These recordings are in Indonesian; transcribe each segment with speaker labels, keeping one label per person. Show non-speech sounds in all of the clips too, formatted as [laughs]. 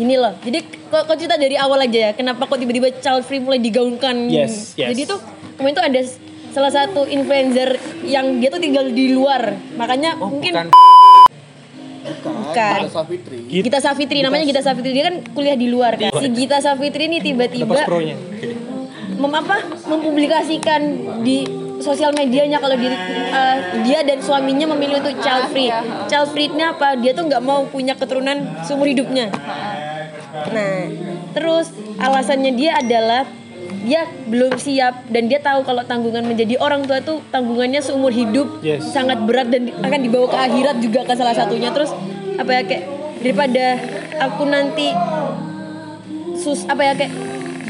Speaker 1: Ini loh, jadi kok, kok cerita dari awal aja ya, kenapa kok tiba-tiba child free mulai digaungkan?
Speaker 2: Yes, yes.
Speaker 1: Jadi tuh kemarin tuh ada salah satu influencer yang dia tuh tinggal di luar, makanya mungkin
Speaker 3: bukan
Speaker 1: bukan.
Speaker 4: Ada Safitri.
Speaker 1: Gita Safitri namanya Gita Safitri dia kan kuliah di luar kan. Si Gita Safitri ini tiba-tiba mem apa mempublikasikan di sosial medianya kalau diri eh, dia dan suaminya memilih untuk child free. Child free-nya apa? Dia tuh nggak mau punya keturunan seumur hidupnya. Nah, terus alasannya dia adalah dia belum siap dan dia tahu kalau tanggungan menjadi orang tua itu tanggungannya seumur hidup
Speaker 2: Yes.
Speaker 1: sangat berat dan akan dibawa ke akhirat juga ke salah satunya terus apa ya kayak daripada aku nanti sus apa ya kayak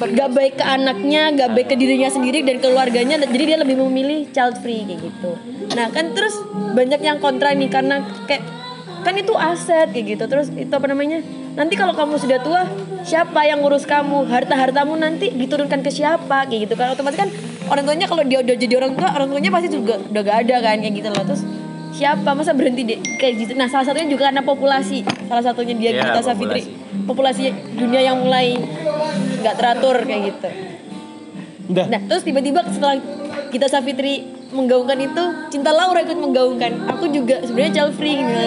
Speaker 1: gak baik ke anaknya, gak baik ke dirinya sendiri dan keluarganya, jadi dia lebih memilih child free kayak gitu. Nah kan terus banyak yang kontra nih karena kayak kan itu aset kayak gitu. Terus itu apa namanya? Nanti kalau kamu sudah tua, siapa yang ngurus kamu? Harta hartamu nanti diturunkan ke siapa kayak gitu kan? Otomatis kan orang tuanya kalau dia udah jadi orang tua, orang tuanya pasti juga udah gak ada kan kayak gitu loh. Terus siapa masa berhenti deh kayak gitu. Nah salah satunya juga karena populasi. Salah satunya dia Gita Savitri. Populasi dunia yang mulai nggak teratur kayak gitu.
Speaker 2: Udah.
Speaker 1: Nah, terus tiba-tiba setelah kita Safitri menggaungkan itu, Cinta Laura ikut menggaungkan. Aku juga sebenarnya child free gitu.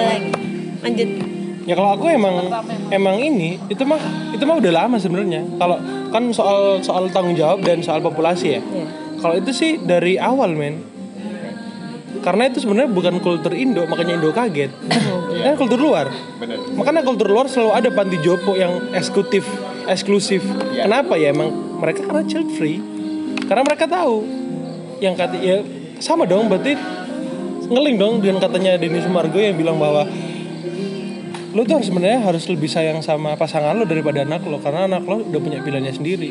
Speaker 1: Lanjut.
Speaker 2: Ya kalau aku emang emang ini itu mah itu mah udah lama sebenarnya. Kalau kan soal soal tanggung jawab dan soal populasi ya.
Speaker 1: Iya.
Speaker 2: Kalau itu sih dari awal men. Karena itu sebenarnya bukan kultur Indo, makanya Indo kaget. Kan kultur luar.
Speaker 4: Bener.
Speaker 2: Makanya kultur luar selalu ada panti jompo yang eksekutif, eksklusif.
Speaker 4: Iya.
Speaker 2: Kenapa ya emang mereka karena child free. Karena mereka tahu yang kata ya sama dong berarti ngeling dong dengan katanya Denny Sumargo yang bilang bahwa lo tuh sebenarnya harus lebih sayang sama pasangan lo daripada anak lo karena anak lo udah punya pilihannya sendiri.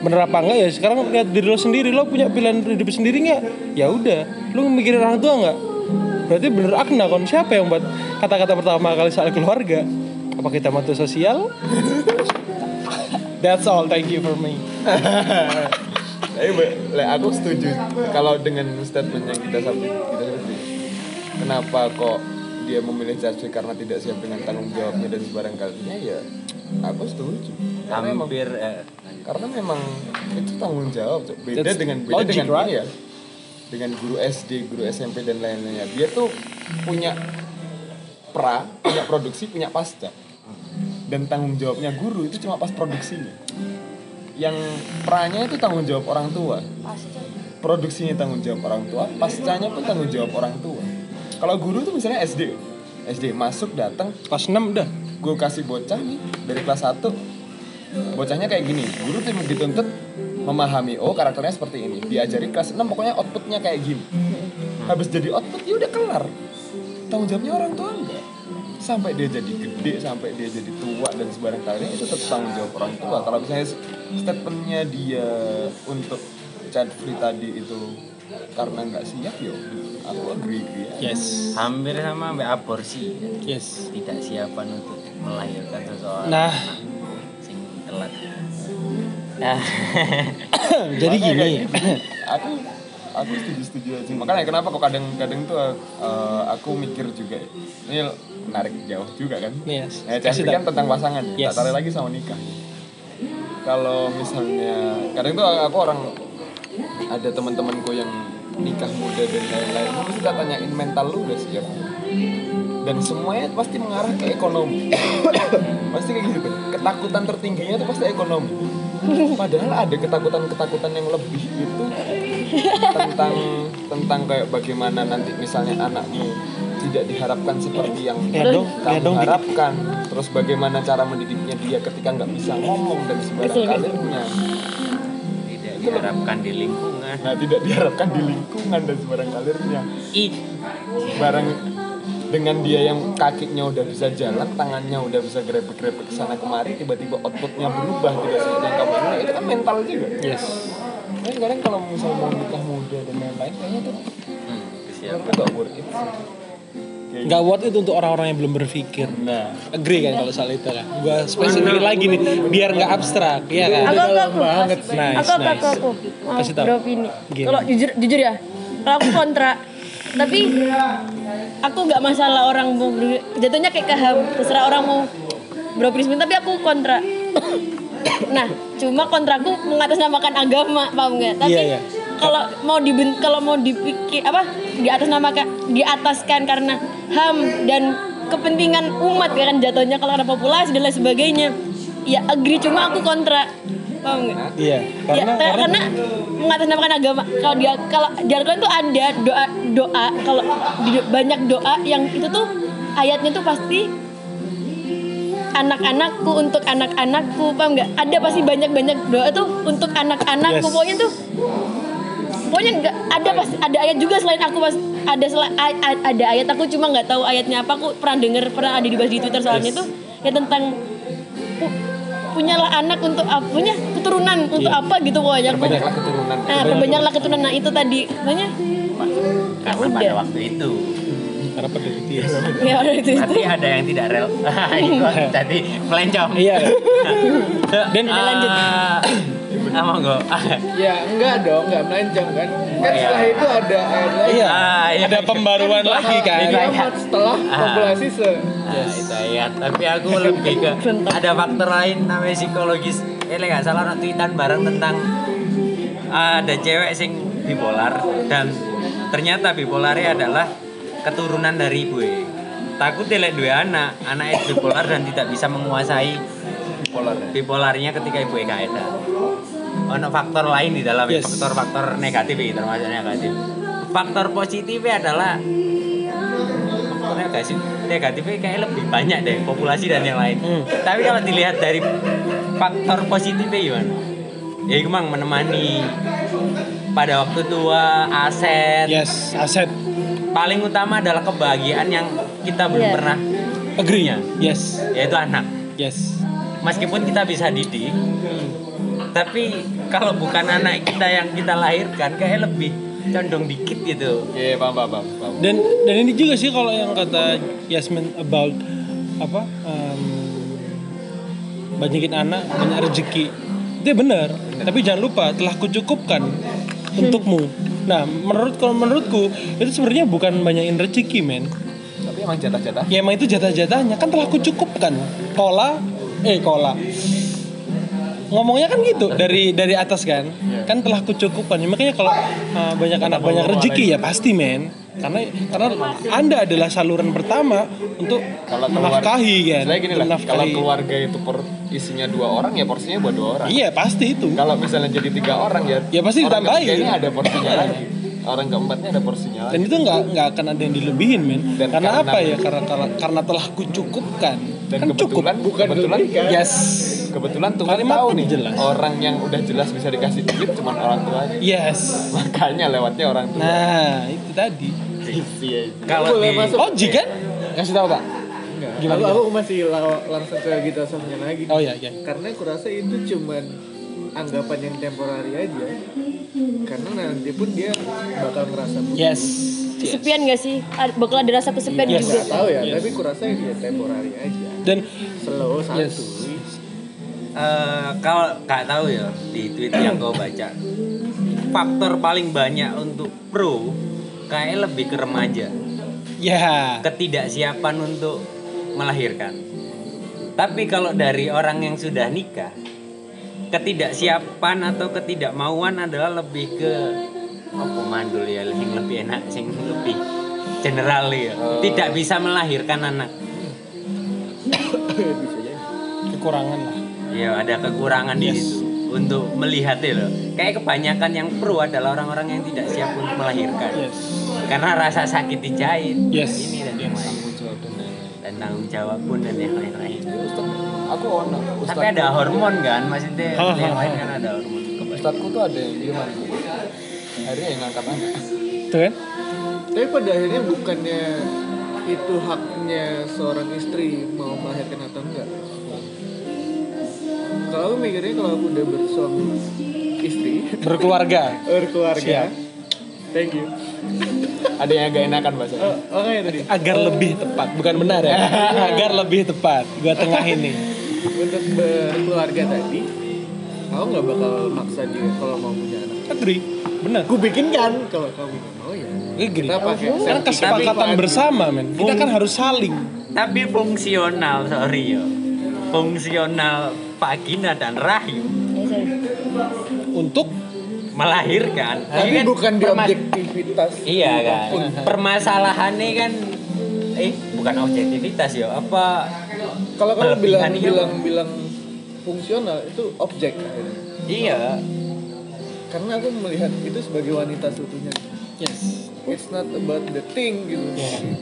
Speaker 2: Bener apa enggak ya? Sekarang lihat diri lo sendiri lo punya pilihan hidup sendiri nggak ya udah. Lo mikirin orang tua nggak berarti bener akna kon. Siapa yang buat kata-kata pertama kali soal keluarga? Apa kita mantu sosial? That's all. Thank you for me.
Speaker 4: Tapi le, aku setuju. Kalau dengan statement yang kita kita seperti kenapa kok dia memilih Chelsea karena tidak siap dengan tanggung jawabnya dan sebarang kalinya ya aku setuju. Karena memang
Speaker 3: hampir eh,
Speaker 4: karena memang itu tanggung jawab beda
Speaker 2: That's
Speaker 4: dengan beda
Speaker 2: logic,
Speaker 4: dengan
Speaker 2: right?
Speaker 4: ya dengan guru SD guru SMP dan lain-lainnya. Dia tuh punya pra punya produksi punya pasca. Dan tanggung jawabnya guru itu cuma pas produksinya. Yang pranya itu tanggung jawab orang tua. Produksinya tanggung jawab orang tua pascanya pun tanggung jawab orang tua kalau guru tuh misalnya SD SD masuk datang
Speaker 2: kelas 6 udah.
Speaker 4: Gue kasih bocah nih dari kelas 1 bocahnya kayak gini. Guru tuh dituntut memahami oh karakternya seperti ini. Diajari kelas 6 pokoknya outputnya kayak gini. Habis jadi output ya udah kelar. Tanggung jawabnya orang tua enggak? Sampai dia jadi gede sampai dia jadi tua dan sebarang kalinya itu tetap tanggung jawab orang tua. Kalau misalnya statementnya dia untuk child free tadi itu karena nggak siap yo aku agree
Speaker 2: yes.
Speaker 3: Hampir sama sampai aborsi.
Speaker 2: Yes.
Speaker 3: Tidak siapan untuk melahirkan seseorang
Speaker 2: nah.
Speaker 3: sing telat. Nah. [coughs]
Speaker 2: Jadi
Speaker 4: Makanya
Speaker 2: gini.
Speaker 4: gitu. aku aku setuju setuju aja. Makanya kenapa kok kadang-kadang tuh uh, aku mikir juga ini menarik jauh juga kan?
Speaker 2: Yes.
Speaker 4: Ya
Speaker 2: Kasih
Speaker 4: Chelsea kan tentang pasangan. Ya
Speaker 2: Yes.
Speaker 4: tak tarik lagi sama nikah. Kalau misalnya kadang tuh aku orang ada teman-temanku yang nikah muda dan lain-lain. Mesti tak tanyain mental lu udah siap dan semuanya pasti mengarah ke ekonomi. [coughs] Pasti kayak gitu ketakutan tertingginya tuh pasti ekonomi. Padahal ada ketakutan-ketakutan yang lebih itu tentang tentang kayak bagaimana nanti misalnya anakmu tidak diharapkan seperti yang
Speaker 2: Ya dong, ya
Speaker 4: kamu
Speaker 2: dikit.
Speaker 4: harapkan. Terus bagaimana cara mendidiknya dia ketika nggak bisa ngomong dan karirnya
Speaker 3: tidak diharapkan di lingkungan
Speaker 4: nah tidak diharapkan di lingkungan dan sebarang karirnya
Speaker 3: ih.
Speaker 4: Barang dengan dia yang kakinya udah bisa jalan, tangannya udah bisa grebek-grebek ke sana kemari, tiba-tiba outputnya berubah tidak seperti yang kamu inginkan, itu kan mental juga.
Speaker 2: yes.
Speaker 4: Nah, kadang kalau misalnya mau nikah muda dan lain-lain, kayaknya tuh
Speaker 3: hmm, kesiapan
Speaker 4: menurutku gak worth it sih.
Speaker 2: Nggak worth itu untuk orang-orang yang belum berpikir
Speaker 4: Nah,
Speaker 2: agree kan kalau soal itu kan gua spesifik lagi nih biar nggak abstrak ya kan
Speaker 1: Aku aku aku.
Speaker 2: banget nice
Speaker 1: Aku aku
Speaker 2: nice
Speaker 1: aku. Mau
Speaker 2: Kasih tahu.
Speaker 1: beropini.
Speaker 2: Gimana?
Speaker 1: Kalau jujur jujur ya, kalau aku kontra. Tapi aku nggak masalah orang mau jatuhnya kayak ke HAM, terserah orang mau beroptimisme tapi aku kontra [coughs] nah cuma kontraku mengatasnamakan agama paham nggak tapi
Speaker 2: Iya, iya.
Speaker 1: Kalau mau diben kalau mau dipikir apa di atas nama di ataskan karena ham dan kepentingan umat ya kan jatuhnya kalau ada populasi dan lain sebagainya. Ya agree cuma aku kontra. Paham nggak?
Speaker 2: Iya,
Speaker 1: ya,
Speaker 2: karena,
Speaker 1: karena,
Speaker 2: karena
Speaker 1: mengatasnamakan agama kalau dia kalau di Al-Quran tuh ada doa doa kalau di- banyak doa yang itu tuh ayatnya tuh pasti anak-anakku untuk anak-anakku paham nggak? Ada pasti banyak-banyak doa tuh untuk anak-anakku
Speaker 2: Yes.
Speaker 1: pokoknya tuh pokoknya nggak ada pasti ada ayat juga selain aku pas ada a- ada ayat aku cuma nggak tahu ayatnya apa aku pernah denger pernah ada dibahas di Twitter soalnya tuh ya tentang pu- punyalah anak untuk apa punya keturunan untuk
Speaker 2: Iya.
Speaker 1: apa gitu pokoknya aku
Speaker 4: Banyaklah keturunan.
Speaker 1: nah perbanyaklah keturunan nah itu tadi makanya
Speaker 3: karena
Speaker 1: udah.
Speaker 3: pada waktu itu
Speaker 2: karena pada itu ya.
Speaker 1: ya udah itu itu
Speaker 3: tapi ada yang tidak rel [laughs] tadi [laughs] melencong
Speaker 2: Iya. [laughs] Dan-
Speaker 3: Ah,
Speaker 1: lanjut.
Speaker 3: Ah monggo [laughs]
Speaker 5: Ya enggak dong, enggak melencong kan. Kan
Speaker 3: Iya.
Speaker 5: setelah itu ada ayat lain.
Speaker 2: Iya.
Speaker 3: Ah, iya.
Speaker 2: Ada pembaruan lagi kan.
Speaker 3: Iya.
Speaker 5: Setelah
Speaker 3: Ah.
Speaker 5: populasi se
Speaker 3: Nah, itu ayat. Tapi aku lebih ke ada faktor lain namanya psikologis. Eh, nggak salah nanti tweetan bareng tentang ada cewek sing bipolar dan ternyata bipolarnya adalah keturunan dari ibu. Takut dia lihat dua anak, anak itu bipolar dan tidak bisa menguasai
Speaker 4: Bipolar ya.
Speaker 3: bipolarnya ketika ibu ada. Ono faktor lain di dalam
Speaker 2: Yes.
Speaker 3: faktor-faktor negatif itu termasuk negatif. Faktor positifnya adalah faktor negatif negatifnya kayak lebih banyak deh populasi dan yang lain.
Speaker 2: Hmm.
Speaker 3: Tapi kalau dilihat dari faktor positifnya gimana? Ya itu memang menemani pada waktu tua aset
Speaker 2: Yes, aset.
Speaker 3: paling utama adalah kebahagiaan yang kita belum
Speaker 1: Iya.
Speaker 3: pernah
Speaker 2: Agree. Yes.
Speaker 3: yaitu anak
Speaker 2: Yes.
Speaker 3: meskipun kita bisa didik tapi kalau bukan anak kita yang kita lahirkan kayak lebih condong dikit gitu.
Speaker 4: Iya, paham, paham, paham, paham.
Speaker 2: Dan dan ini juga sih kalau yang kata Yasmin about apa em, banyakin anak banyak rezeki. Itu benar tapi jangan lupa telah kucukupkan untukmu. Nah menurut kalau menurutku itu sebenarnya bukan banyakin rezeki men.
Speaker 4: Tapi emang jatah-jatah.
Speaker 2: ya emang itu jatah-jatahnya. Kan telah kucukupkan. Kola eh kola ngomongnya kan gitu dari dari atas kan. Kan telah kucukupkan ya, makanya kalau uh, banyak anak banyak rezeki ya pasti men. Karena karena anda adalah saluran pertama untuk
Speaker 4: Kalau
Speaker 2: menafkahi kan.
Speaker 4: Gini lah, kalau keluarga itu per, isinya dua orang ya porsinya buat dua orang.
Speaker 2: iya pasti itu.
Speaker 4: Kalau misalnya jadi tiga orang ya,
Speaker 2: Ya, pasti ditambahin.
Speaker 4: ketiganya ada porsinya lagi. Orang keempatnya ada porsinya
Speaker 2: dan
Speaker 4: lagi.
Speaker 2: itu nggak nggak akan ada yang dilebihin men.
Speaker 4: Dan
Speaker 2: karena,
Speaker 4: karena-
Speaker 2: apa ya? Karena karena, karena telah kucukupkan
Speaker 4: Dan
Speaker 2: kan cukup
Speaker 4: kebetulan bukan kebetulan
Speaker 2: yes
Speaker 4: kebetulan
Speaker 2: Kalimat
Speaker 4: tahu nih
Speaker 2: jelas.
Speaker 4: orang yang udah jelas bisa dikasih duit cuma orang tuanya.
Speaker 2: yes
Speaker 4: Makanya lewatnya orang tua.
Speaker 2: nah itu tadi
Speaker 4: Iya.
Speaker 3: kalau di
Speaker 5: masuk.
Speaker 2: Oji kan kasih tahu pak
Speaker 5: enggak.
Speaker 2: Gimana,
Speaker 5: aku, aku masih langsung ke Gita Sofnya lagi.
Speaker 2: oh ya ya
Speaker 5: Karena aku rasa itu cuman anggapan yang temporari aja. Karena nanti pun dia bakal ngerasa
Speaker 2: yes
Speaker 1: kesepian gak sih bakal ada rasa kesepian
Speaker 2: Yes.
Speaker 1: juga
Speaker 5: Gak tahu ya,
Speaker 2: Yes.
Speaker 5: tapi aku rasa ya temporari aja.
Speaker 2: Dan
Speaker 5: Slow santuy.
Speaker 2: Yes.
Speaker 3: eh, kalau nggak tahu ya di tweet yang kau baca faktor paling banyak untuk pro kayak lebih ke remaja
Speaker 2: ya
Speaker 3: ketidaksiapan untuk melahirkan. Tapi kalau dari orang yang sudah nikah, ketidaksiapan atau ketidakmauan adalah lebih ke apa mandul ya, yang lebih enak, sing lebih general ya. Tidak bisa melahirkan anak.
Speaker 5: Bisa jadi.
Speaker 2: kekurangan lah
Speaker 3: Ya ada kekurangan di
Speaker 2: Yes.
Speaker 3: situ untuk melihat ya loh. Kayak kebanyakan yang pro adalah orang-orang yang tidak siap untuk melahirkan.
Speaker 2: yes
Speaker 3: Karena rasa sakit dijahit.
Speaker 2: Yes.
Speaker 3: Ini dan yang lain. Dan tanggung jawab pun dan yang lain-lain.
Speaker 4: Ustaz, aku ono.
Speaker 3: Tapi ada hormon kan, maksudnya yang lain kan ada hormon.
Speaker 4: ustadku tuh ada yang gimana? Akhirnya yang ngangkat anak.
Speaker 2: tuh kan
Speaker 5: Tapi pada akhirnya bukannya itu haknya seorang istri mau melahirkan atau enggak. Kalau aku mikirnya kalau aku udah bersuami istri,
Speaker 2: berkeluarga [laughs]
Speaker 5: berkeluarga,
Speaker 2: Siap.
Speaker 5: thank you.
Speaker 4: Ada yang agak enakan bahasa.
Speaker 5: Oh, oke tadi.
Speaker 2: agar lebih tepat bukan benar ya [laughs] agar lebih tepat gua tengahin nih
Speaker 5: Untuk berkeluarga tadi, aku nggak bakal maksa dia kalau mau punya anak.
Speaker 2: agree benar
Speaker 5: Aku bikin kan kalau kamu nggak mau ya.
Speaker 2: Agree
Speaker 5: Kita pakai
Speaker 2: karena kesepakatan bersama men kita kan harus saling
Speaker 3: Tapi fungsional, sorry yo. fungsional vagina dan rahim.
Speaker 2: Untuk
Speaker 3: melahirkan.
Speaker 5: Tapi
Speaker 3: Ini kan
Speaker 5: bukan di objektivitas.
Speaker 3: Iya kan. Permasalahannya kan eh bukan objektivitas ya. Apa
Speaker 5: Kalau kamu bilang bilang bilang fungsional itu objek akhirnya.
Speaker 3: iya.
Speaker 5: Karena aku melihat itu sebagai wanita seutuhnya.
Speaker 2: Yes.
Speaker 5: It's not about the thing gitu.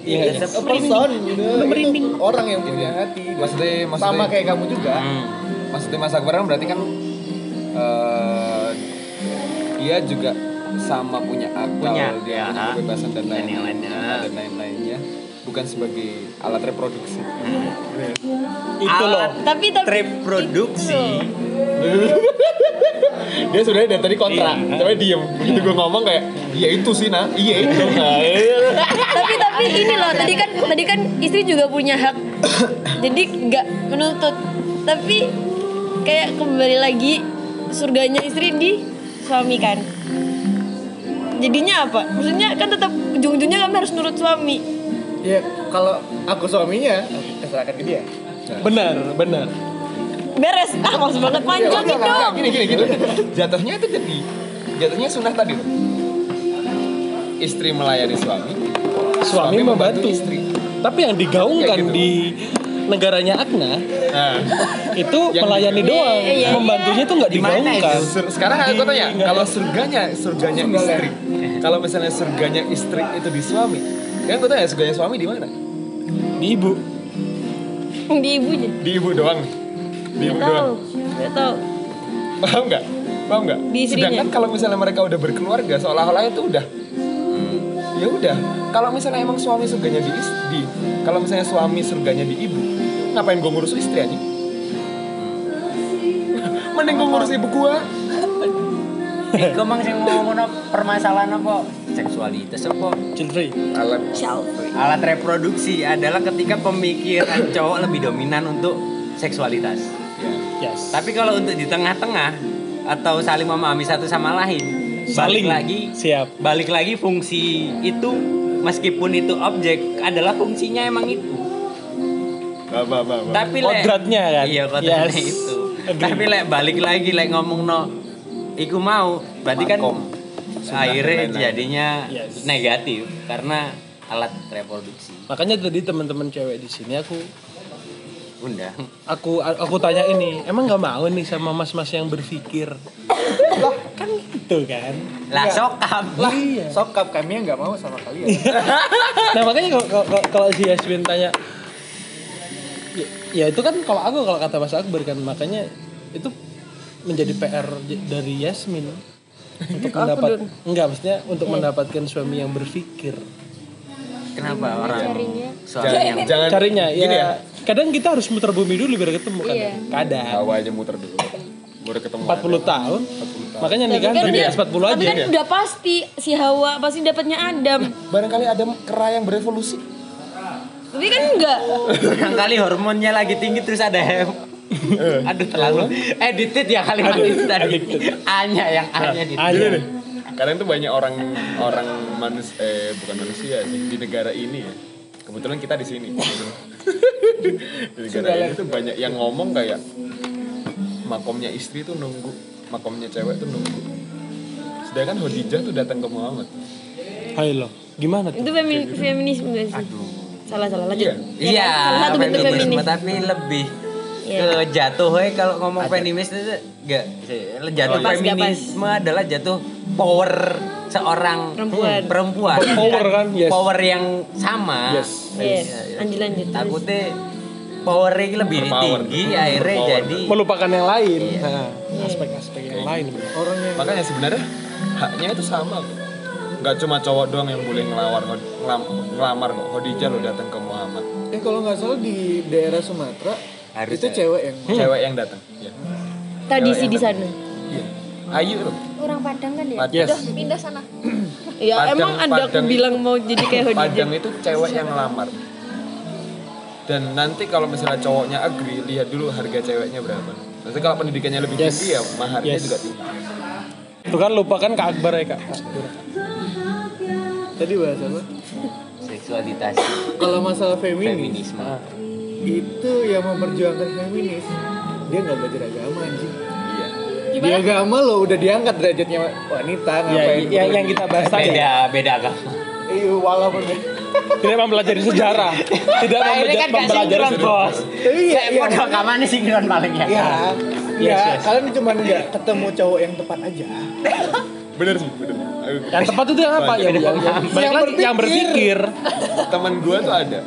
Speaker 2: Iya,
Speaker 5: It's a person gitu. Itu orang yang punya hati.
Speaker 4: Maksudnya- maksudnya-
Speaker 5: sama kayak kamu juga.
Speaker 3: Hmm.
Speaker 4: Maksudnya Mas Akbar kan berarti kan eh, dia juga sama punya akal,
Speaker 3: Punya,
Speaker 4: dia
Speaker 3: ya.
Speaker 4: punya kebebasan dan lain-lainnya
Speaker 3: lainnya.
Speaker 4: dan lain-lainnya bukan sebagai alat reproduksi.
Speaker 2: Itu loh.
Speaker 3: Alat
Speaker 1: Tapi tapi
Speaker 3: reproduksi [laughs]
Speaker 4: Dia sudah dari tadi kontra,
Speaker 3: Iya.
Speaker 4: tapi diem. Begitu gue ngomong kayak, iya itu sih nah, iya itu. [laughs] Nah, iya.
Speaker 1: tapi tapi ini loh tadi kan tadi kan istri juga punya hak jadi nggak menuntut tapi kayak kembali lagi surganya istri di suami kan jadinya apa maksudnya kan tetap ujung-ujungnya kami harus nurut suami
Speaker 5: Ya kalau aku suaminya, aku serahkan ke dia.
Speaker 2: Benar, benar.
Speaker 1: beres ah males banget panjang gitu
Speaker 4: enggak, gini gini gini. Jatuhnya itu jadi jatuhnya sunnah tadi loh. Istri melayani suami,
Speaker 2: Suami membantu.
Speaker 4: istri.
Speaker 2: Tapi yang digaungkan
Speaker 4: gitu.
Speaker 2: di negaranya Agna
Speaker 4: Nah,
Speaker 2: itu
Speaker 4: Yang
Speaker 2: melayani
Speaker 1: di-
Speaker 2: doang.
Speaker 1: Iya, iya.
Speaker 2: Membantunya tuh nggak digaungkan.
Speaker 3: itu?
Speaker 4: sekarang aku tanya, kalau surganya surganya istri, kalau misalnya surganya istri itu di suami, kan aku tanya surganya suami di mana?
Speaker 2: Di ibu.
Speaker 1: di ibunya
Speaker 4: Di ibu doang. Di ibu doang.
Speaker 1: nggak tahu
Speaker 4: Paham nggak? Paham nggak?
Speaker 1: Di istrinya.
Speaker 4: Sedangkan kalau misalnya mereka udah berkeluarga, seolah-olah itu udah ya udah. Kalau misalnya emang suami surganya di istri, kalau misalnya suami surganya di ibu, ngapain gue ngurus istri aja? Mending gue ngurus ibu gua.
Speaker 3: Iku mang sing ngomong permasalahan apa? Seksualitas apa?
Speaker 2: Free.
Speaker 4: Alat
Speaker 1: Ciao.
Speaker 3: Alat reproduksi adalah ketika pemikiran [laughs] cowok lebih dominan untuk seksualitas.
Speaker 2: Yes.
Speaker 3: Tapi kalau untuk di tengah-tengah atau saling memahami satu sama lain,
Speaker 2: Saling.
Speaker 3: balik lagi
Speaker 2: Siap.
Speaker 3: balik lagi fungsi itu meskipun itu objek adalah fungsinya emang itu.
Speaker 4: Bah, bah, bah, bah.
Speaker 3: Tapi lek
Speaker 2: Kodratnya kan?
Speaker 3: Iya, kodratnya
Speaker 2: Yes.
Speaker 3: itu.
Speaker 2: Agree.
Speaker 3: Tapi lek balik lagi lek ngomong no iku mau berarti kan
Speaker 4: Makom. Sunnah
Speaker 3: akhirnya jadinya
Speaker 2: Yes.
Speaker 3: negatif karena alat reproduksi.
Speaker 2: Makanya tadi teman-teman cewek di sini aku
Speaker 3: Undang.
Speaker 2: aku aku tanya ini, emang nggak mau nih sama mas-mas yang berpikir? lah kan gitu kan.
Speaker 3: Lah sokap.
Speaker 5: Lah,
Speaker 2: Iya.
Speaker 5: sokap kami yang nggak mau sama kalian. [laughs]
Speaker 2: Nah makanya kalau- kalau si Yasmin tanya ya, ya itu kan kalau aku kalau kata Mas Akbar kan makanya itu menjadi PR dari Yasmin untuk mendapat enggak maksudnya untuk mendapatkan suami yang berpikir
Speaker 3: Kenapa orang
Speaker 1: Carinya.
Speaker 3: suami yang
Speaker 4: Jangan
Speaker 2: carinya ya,
Speaker 4: ya.
Speaker 2: kadang kita harus muter bumi dulu biar ketemu kadang
Speaker 1: Iya.
Speaker 2: kadang
Speaker 4: Hawa aja muter dulu. Baru ketemu.
Speaker 2: 40 tahun makanya
Speaker 1: Tapi
Speaker 2: nikah
Speaker 1: kan dia-
Speaker 2: 40
Speaker 1: tapi
Speaker 2: aja
Speaker 1: kan udah pasti si Hawa pasti dapatnya Adam
Speaker 4: Barangkali ada kera yang berevolusi.
Speaker 1: tapi kan enggak [laughs]
Speaker 3: Barangkali hormonnya lagi tinggi terus ada hem. Aduh terlalu edited ya kalimat itu tadi. Anya yang Anya di
Speaker 2: aja
Speaker 4: Karena itu banyak orang orang manusia eh bukan manusia sih di negara ini ya. Kebetulan kita di sini. di negara ini tuh banyak yang ngomong kayak makomnya istri tuh nunggu, makomnya cewek tuh nunggu. Sedangkan Khadijah tuh datang ke Muhammad.
Speaker 2: Hai lo gimana tuh
Speaker 1: itu femi- feminisme gak sih salah salah lanjut
Speaker 4: Iya.
Speaker 1: Ya
Speaker 3: Iya,
Speaker 1: salah satu bentuk
Speaker 3: feminisme,
Speaker 1: feminis
Speaker 3: tapi lebih
Speaker 1: Iya.
Speaker 3: ke jatuh we kalau ngomong feminis itu enggak jatuh
Speaker 1: Gak gak
Speaker 3: feminisme adalah jatuh power seorang
Speaker 1: Perempuan.
Speaker 3: perempuan
Speaker 2: Power kan, yes.
Speaker 3: power yang sama
Speaker 2: Yes.
Speaker 1: Iya, lanjut lanjut terus.
Speaker 3: takutnya power ini lebih
Speaker 4: Berpower.
Speaker 3: tinggi [laughs] akhirnya
Speaker 4: Berpower.
Speaker 3: jadi
Speaker 2: melupakan yang lain
Speaker 3: Iya.
Speaker 2: Nah, aspek-aspek yang lain
Speaker 5: Orang yang
Speaker 4: Makanya sebenarnya haknya itu sama kok. Nggak cuma cowok doang yang boleh ngelawar ngelam, ngelamar kok. Khadijah lo datang ke Muhammad.
Speaker 5: eh kalau nggak salah di daerah Sumatera
Speaker 3: Harus
Speaker 5: itu cewek yang
Speaker 4: Cewek yang datang. Ya.
Speaker 1: tradisi di sana
Speaker 4: Iya. Ayu loh.
Speaker 6: Orang Padang kan ya?
Speaker 4: Padang.
Speaker 2: Yes.
Speaker 6: Udah pindah sana. [clears throat]
Speaker 1: ya
Speaker 4: Padang-
Speaker 1: emang ada aku
Speaker 4: Padang-
Speaker 1: bilang mau jadi kayak Khadijah
Speaker 4: Padang itu cewek yang ngelamar. Dan nanti kalau misalnya cowoknya agree, lihat dulu harga ceweknya berapa. Nanti kalau pendidikannya lebih
Speaker 2: Yes.
Speaker 4: tinggi ya maharnya
Speaker 2: Yes.
Speaker 4: juga tinggi.
Speaker 2: itu kan lupakan Kak Akbar ya Kak
Speaker 5: tadi bahas apa?
Speaker 3: seksualitas
Speaker 5: Kalau masalah feminis,
Speaker 3: feminisme
Speaker 5: itu yang memperjuangkan feminis. Dia nggak belajar agama anjing.
Speaker 4: Iya.
Speaker 5: Di
Speaker 1: Gimana?
Speaker 5: agama lo udah diangkat derajatnya wanita
Speaker 2: Ya,
Speaker 5: ngapain
Speaker 2: yang, yang kita bahas tadi
Speaker 3: beda beda agama.
Speaker 5: Iya walaupun
Speaker 2: tidak mempelajari sejarah, tidak
Speaker 3: Nah, ini
Speaker 2: membeja-
Speaker 3: kan
Speaker 2: mempelajari sejarah.
Speaker 3: bos.
Speaker 5: tapi ya,
Speaker 3: Kayak
Speaker 5: ya,
Speaker 3: modal agama ini sinkron paling ya.
Speaker 5: ya, ya
Speaker 2: Yes, yes.
Speaker 5: kalian cuma nggak ketemu cowok yang tepat aja.
Speaker 4: Bener sih bener.
Speaker 2: Yang tepat itu yang apa? Yang, yang, yang,
Speaker 5: yang
Speaker 2: berpikir.
Speaker 4: teman gue tuh ada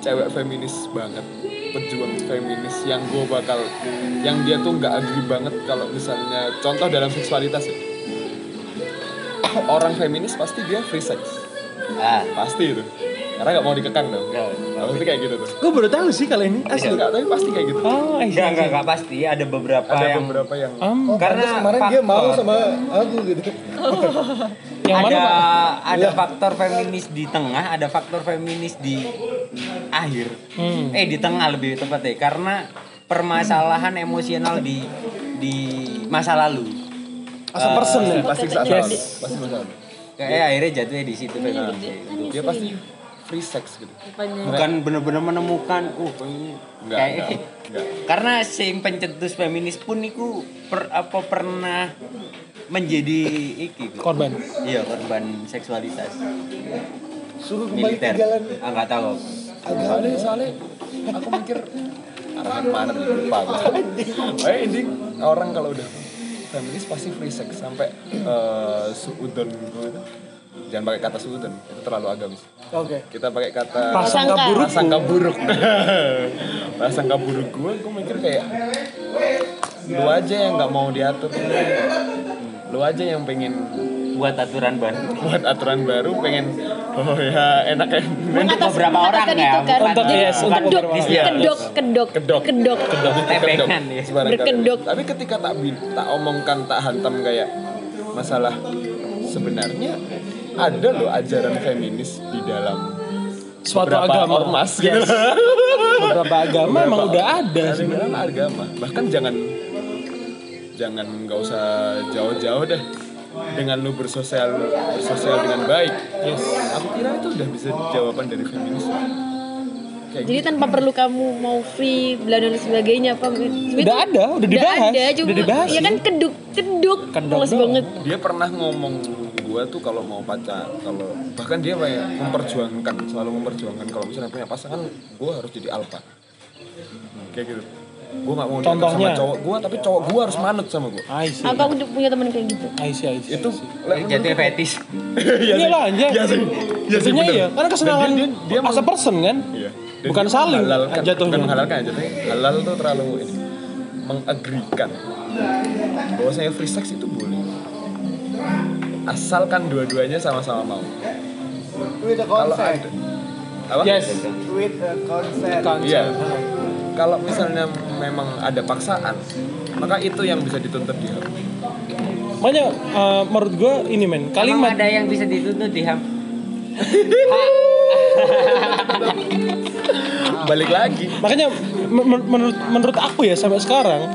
Speaker 4: cewek feminis banget pejuang feminis yang gue bakal yang dia tuh nggak agree banget kalau misalnya contoh dalam seksualitas ya. [coughs] Orang feminis pasti dia free sex.
Speaker 3: Ah.
Speaker 4: pasti itu. Karena nggak mau dikekang dong. Pasti kayak gitu tuh.
Speaker 2: Gue baru tahu sih kalau ini.
Speaker 4: asli. nggak tapi pasti kayak gitu.
Speaker 2: Oh,
Speaker 3: enggak,
Speaker 2: see.
Speaker 3: enggak pasti. Ada beberapa
Speaker 4: ada
Speaker 3: yang
Speaker 4: beberapa yang
Speaker 2: Um,
Speaker 3: Karena
Speaker 5: Pantes kemarin dia
Speaker 3: faktor.
Speaker 5: mau sama aku gitu.
Speaker 2: Yang
Speaker 3: ada
Speaker 2: mana
Speaker 3: ada faktor feminis di tengah, ada faktor feminis di akhir.
Speaker 2: Hmm.
Speaker 3: Eh di tengah lebih tepatnya karena permasalahan emosional di di masa lalu.
Speaker 2: As a person ya.
Speaker 4: pasti
Speaker 2: Yes.
Speaker 4: pasti masalah
Speaker 3: Kayak akhirnya jatuhnya di situ itu.
Speaker 4: dia pasti free sex gitu
Speaker 3: Bukan bener-bener menemukan uh ini
Speaker 4: Enggak,
Speaker 3: kayak
Speaker 4: enggak, enggak.
Speaker 3: karena sing pencetus feminis pun iku per, apa pernah menjadi iki
Speaker 2: Korban.
Speaker 3: iya korban seksualitas
Speaker 5: suruh kembali ke jalan
Speaker 3: ah nggak tahu.
Speaker 4: Soalnya soalnya. Aku mikir arahan mana tadi lupa [laughs] Pokoknya inti orang kalau udah feminis pasti free sex sampai eh, suudon gitu. Itu jangan pakai kata suudon itu terlalu agamis.
Speaker 5: Oke.
Speaker 4: Kita pakai kata
Speaker 2: Prasangka. buruk.
Speaker 4: prasangka. Buruk. Prasangka buruk [laughs] gue gue mikir kayak lu aja yang nggak mau diatur. Lu aja yang pengen
Speaker 3: buat aturan baru.
Speaker 4: Buat aturan baru pengen oh ya enak ya.
Speaker 1: Mengatas,
Speaker 3: beberapa orang ya,
Speaker 1: itu kan.
Speaker 2: untuk-
Speaker 1: Jadi
Speaker 2: yes, untuk
Speaker 1: kedok, kedok, kedok,
Speaker 4: Kedok.
Speaker 1: kedok,
Speaker 4: kedok.
Speaker 3: Tebengan, ya.
Speaker 1: Berkedok.
Speaker 4: tapi ketika tak tak omongkan tak hantam kayak masalah sebenarnya ada loh ajaran feminis di dalam
Speaker 2: Suatu
Speaker 4: beberapa
Speaker 2: agama.
Speaker 4: ormas. Gitu [laughs]
Speaker 2: Beberapa agama
Speaker 4: Beberapa
Speaker 2: emang udah ada
Speaker 4: beberapa agama. Bahkan jangan jangan nggak usah jauh-jauh deh dengan lu bersosial bersosial dengan baik.
Speaker 2: Yes.
Speaker 4: aku kira itu udah bisa jawaban dari feminis. Kayak
Speaker 1: Jadi tanpa perlu kamu mau free bla dan sebagainya apa
Speaker 2: Udah ada, udah dibahas.
Speaker 1: ada, cuma
Speaker 2: Udah dibahas.
Speaker 1: ya kan keduk keduk
Speaker 2: Kedok
Speaker 1: males
Speaker 2: doang.
Speaker 1: banget.
Speaker 4: Dia pernah ngomong gua tuh kalau mau pacar kalau bahkan dia kayak memperjuangkan selalu memperjuangkan kalau misalnya punya pasangan gua harus jadi alpha. Kayak gitu gua nggak mau diatur sama
Speaker 2: Contohnya?
Speaker 4: cowok gua tapi cowok gua harus manut sama gua
Speaker 2: I see.
Speaker 1: aku punya teman kayak gitu
Speaker 2: I see, I see.
Speaker 4: itu
Speaker 3: jadi fetis
Speaker 2: Iya lah aja.
Speaker 4: Iya sih. Iya sih,
Speaker 2: Jatuhnya
Speaker 4: bener.
Speaker 2: iya, karena kesenangan
Speaker 4: dia, dia, dia
Speaker 2: as a person kan.
Speaker 4: Iya. Dan
Speaker 2: Bukan saling
Speaker 4: menghalalkan,
Speaker 2: jatuhnya.
Speaker 4: Bukan menghalalkan jatuhnya. Halal tuh terlalu ini mengagrikan bahwasanya free sex itu boleh. Asalkan dua-duanya sama-sama mau.
Speaker 5: with a
Speaker 4: Kalau
Speaker 5: consent
Speaker 4: ada apa?
Speaker 2: Yes.
Speaker 5: with a consent
Speaker 4: Iya. Kalau misalnya memang ada paksaan, maka itu yang bisa dituntut di HAM.
Speaker 2: Makanya eh, menurut gue ini men
Speaker 3: Emang
Speaker 2: kalimat
Speaker 3: ada yang bisa dituntut di ham [laughs]
Speaker 4: Balik lagi.
Speaker 2: makanya men- men- menurut menurut aku ya sampai sekarang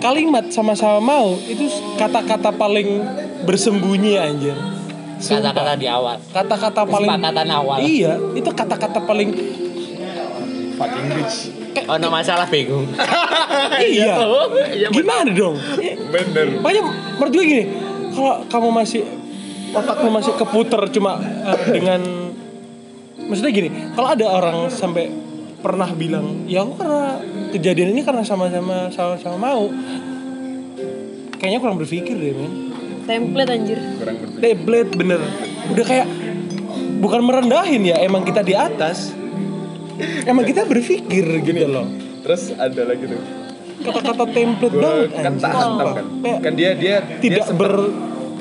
Speaker 2: kalimat sama-sama mau itu kata-kata paling bersembunyi anjir.
Speaker 3: Kata-kata di awal
Speaker 2: Kata-kata paling
Speaker 3: awal.
Speaker 2: Iya, itu kata-kata paling
Speaker 4: Fucking bitch.
Speaker 3: Oh no masalah bingung [laughs]
Speaker 2: iya.
Speaker 4: Iya,
Speaker 2: Gimana dong?
Speaker 4: Bener.
Speaker 2: Makanya menurut gue gini, kalau kamu masih otakmu masih keputer cuma eh, dengan maksudnya gini, kalau ada orang sampai pernah bilang, ya aku karena kejadian ini karena sama-sama sama-sama mau, kayaknya kurang berpikir deh men.
Speaker 1: template anjir
Speaker 4: Kurang berpikir.
Speaker 2: Tablet bener, udah kayak bukan merendahin ya, emang kita di atas, [laughs] emang kita berpikir gitu loh.
Speaker 4: Terus ada lagi tuh.
Speaker 2: Kata-kata template banget
Speaker 4: kan tak hantam kan. Kan dia dia
Speaker 2: tidak
Speaker 4: dia
Speaker 2: ber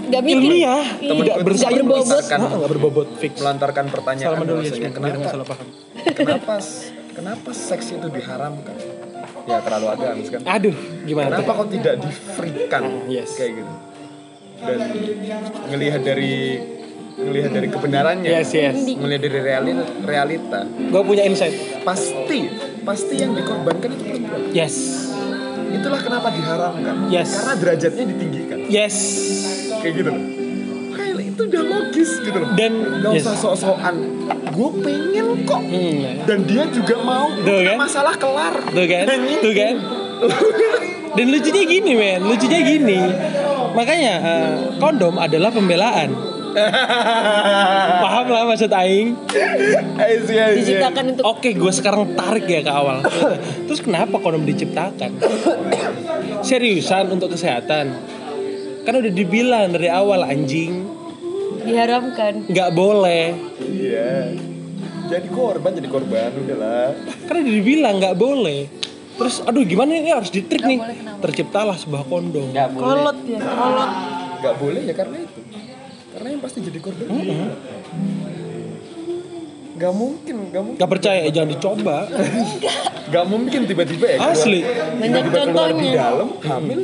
Speaker 1: Gak mikir
Speaker 2: ilmiah,
Speaker 1: Iya.
Speaker 2: tidak bersifat
Speaker 1: Nggak berbobot.
Speaker 4: Kan.
Speaker 2: Ah, nggak berbobot fix.
Speaker 4: melantarkan pertanyaan
Speaker 2: Salaman dulu ya,
Speaker 4: kenapa
Speaker 2: salah paham.
Speaker 4: kenapa kenapa seks itu diharamkan ya terlalu agamis kan
Speaker 2: Aduh, gimana
Speaker 4: kenapa
Speaker 2: tuh?
Speaker 4: kok tidak di-freekan
Speaker 2: Yes.
Speaker 4: kayak gitu dan ngelihat dari ngelihat dari kebenarannya
Speaker 2: Yes, yes.
Speaker 4: melihat dari realita, realita
Speaker 2: Gue punya insight.
Speaker 4: pasti pasti yang dikorbankan itu perempuan
Speaker 2: Yes.
Speaker 4: itulah kenapa diharamkan
Speaker 2: Yes.
Speaker 4: karena derajatnya ditinggikan
Speaker 2: Yes.
Speaker 4: kayak gitu loh Kayak itu udah logis gitu loh
Speaker 2: Dan
Speaker 4: Gak
Speaker 2: yes.
Speaker 4: usah sok-sokan Gue pengen kok
Speaker 2: Hmm,
Speaker 4: Dan dia juga mau
Speaker 2: Tuh, kan?
Speaker 4: masalah kelar
Speaker 2: tuh kan, tuh kan. [laughs] Dan lucunya gini men, lucunya gini. Makanya eh, kondom adalah pembelaan. Paham lah maksud Aing?
Speaker 4: I see, I see.
Speaker 1: Diciptakan untuk
Speaker 2: Oke, gue sekarang tarik ya ke awal. Terus kenapa kondom diciptakan? Seriusan untuk kesehatan? Kan udah dibilang dari awal anjing,
Speaker 1: diharamkan.
Speaker 2: nggak boleh.
Speaker 4: Iya Jadi korban, jadi korban Udahlah
Speaker 2: Kan udah dibilang nggak boleh. Terus, aduh gimana ini harus ditrik nih? Terciptalah sebuah kondom.
Speaker 3: Nggak boleh.
Speaker 1: Kolot ya, kolot.
Speaker 4: Gak boleh ya karena itu Karena yang pasti jadi korban Gak mungkin, gak mungkin
Speaker 2: Gak percaya, eh, jangan dicoba.
Speaker 4: Gak mungkin tiba-tiba ya
Speaker 2: Asli.
Speaker 1: Banyak
Speaker 4: keluar di
Speaker 1: contohnya.
Speaker 4: dalam hamil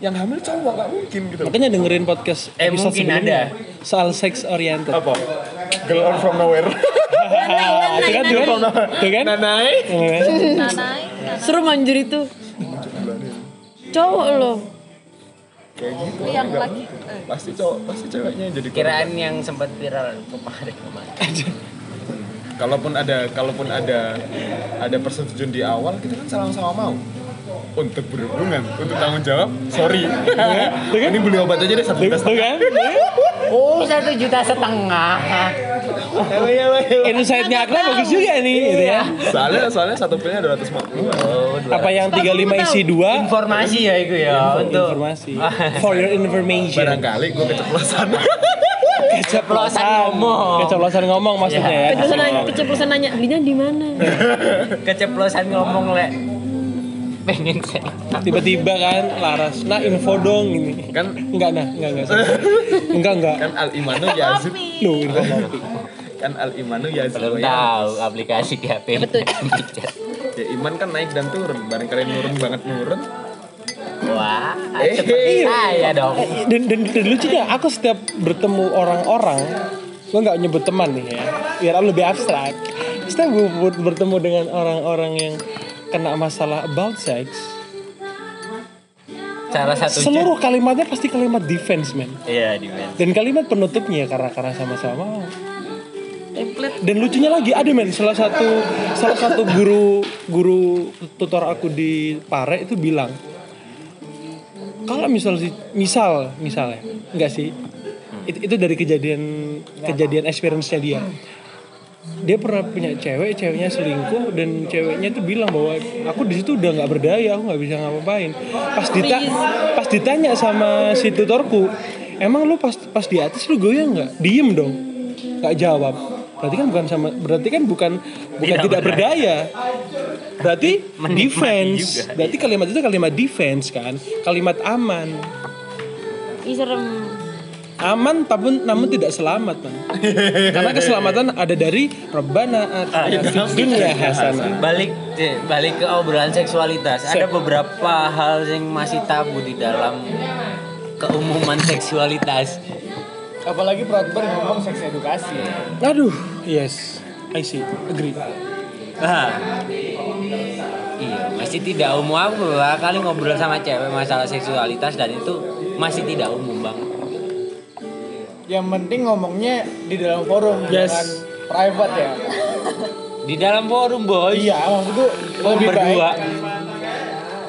Speaker 4: yang hamil cowok gak mungkin gitu.
Speaker 2: Makanya dengerin podcast
Speaker 3: Eh,
Speaker 2: episode
Speaker 3: mungkin
Speaker 2: sebelumnya
Speaker 3: ada.
Speaker 2: soal sex oriented.
Speaker 4: apa girl on from nowhere
Speaker 2: itu kan tuh kan? Tuh kan?
Speaker 4: nanai
Speaker 2: Eh,
Speaker 1: Seru manjur itu. Cowok loh.
Speaker 4: Kayak gitu yang lagi pasti cowok pasti ceweknya yang jadi korban.
Speaker 3: Kiraan yang sempat viral kemarin kemarin.
Speaker 4: kalaupun ada kalaupun ada ada persetujuan di awal kita kan sama-sama mau untuk berhubungan untuk tanggung jawab sorry ini beli obat aja deh satu tes
Speaker 2: tuh kan?
Speaker 3: Oh satu juta setengah.
Speaker 2: Insight-nya Akra bagus juga nih gitu ya.
Speaker 4: soalnya soalnya satu pilnya dua ratus lima puluh
Speaker 3: Oh, dua
Speaker 2: Apa yang 35 isi 2
Speaker 3: informasi ya itu ya untuk
Speaker 2: informasi. For your information.
Speaker 4: barangkali gue keceplosan [laughs]
Speaker 2: Keceplosan
Speaker 3: ngomong.
Speaker 2: Keceplosan ngomong maksudnya ya.
Speaker 1: Keceplosan nanya, keceplosan nanya belinya di mana? [laughs]
Speaker 3: keceplosan ngomong lek pengen saya
Speaker 2: Tiba-tiba kan Laras, nah info dong ini.
Speaker 4: kan
Speaker 2: Enggak nah, enggak enggak. Enggak enggak.
Speaker 4: kan al imanu yazid
Speaker 2: kopi.
Speaker 4: kan al imanu yazid
Speaker 3: belum
Speaker 4: yanqus.
Speaker 3: tahu aplikasi di HP
Speaker 1: Betul. [laughs]
Speaker 4: ya iman kan naik dan turun bareng kalian nurun banget nurun
Speaker 3: wah
Speaker 4: Eh,
Speaker 3: seperti saya dong
Speaker 2: dan, dan, dan lucunya aku setiap bertemu orang-orang gue nggak nyebut teman nih ya biar lebih abstrak setiap gue ber- bertemu dengan orang-orang yang kena masalah about sex
Speaker 3: salah satu
Speaker 2: seluruh kalimatnya pasti kalimat defense man
Speaker 3: iya di men
Speaker 2: dan kalimat penutupnya karena karena sama-sama.
Speaker 1: Template.
Speaker 2: dan lucunya lagi ada men salah satu salah satu guru guru tutor aku di Pare itu bilang kalau misal misal misalnya enggak sih? Itu, itu dari kejadian kejadian experience-nya dia dia pernah punya cewek ceweknya selingkuh dan ceweknya itu bilang bahwa aku di situ udah nggak berdaya aku nggak bisa ngapain pas dita pas ditanya sama si tutorku emang lu pas pas di atas lu goyang nggak? Diem dong nggak jawab. Berarti kan bukan sama berarti kan bukan bukan tidak, berdaya. berarti
Speaker 3: Menikmati
Speaker 2: defense.
Speaker 3: Juga.
Speaker 2: berarti kalimat itu kalimat defense kan? Kalimat aman.
Speaker 1: Ih serem.
Speaker 2: Aman tapi namun tidak selamat man. karena keselamatan ada dari Rabbana atina fid dunya hasanah.
Speaker 3: Balik eh, balik ke obrolan seksualitas. Ada beberapa hal yang masih tabu di dalam keumuman seksualitas.
Speaker 5: Apalagi Proudberg ngomong seks edukasi.
Speaker 2: aduh yes I see agree.
Speaker 3: Ah. iya masih tidak umum. Aku beberapa kali ngobrol sama cewek masalah seksualitas dan itu masih tidak umum banget
Speaker 5: Yang penting ngomongnya di dalam forum,
Speaker 2: Yes.
Speaker 5: jangan private ya.
Speaker 3: di dalam forum boy
Speaker 5: Iya, maksudku lebih
Speaker 3: berdua
Speaker 5: baik.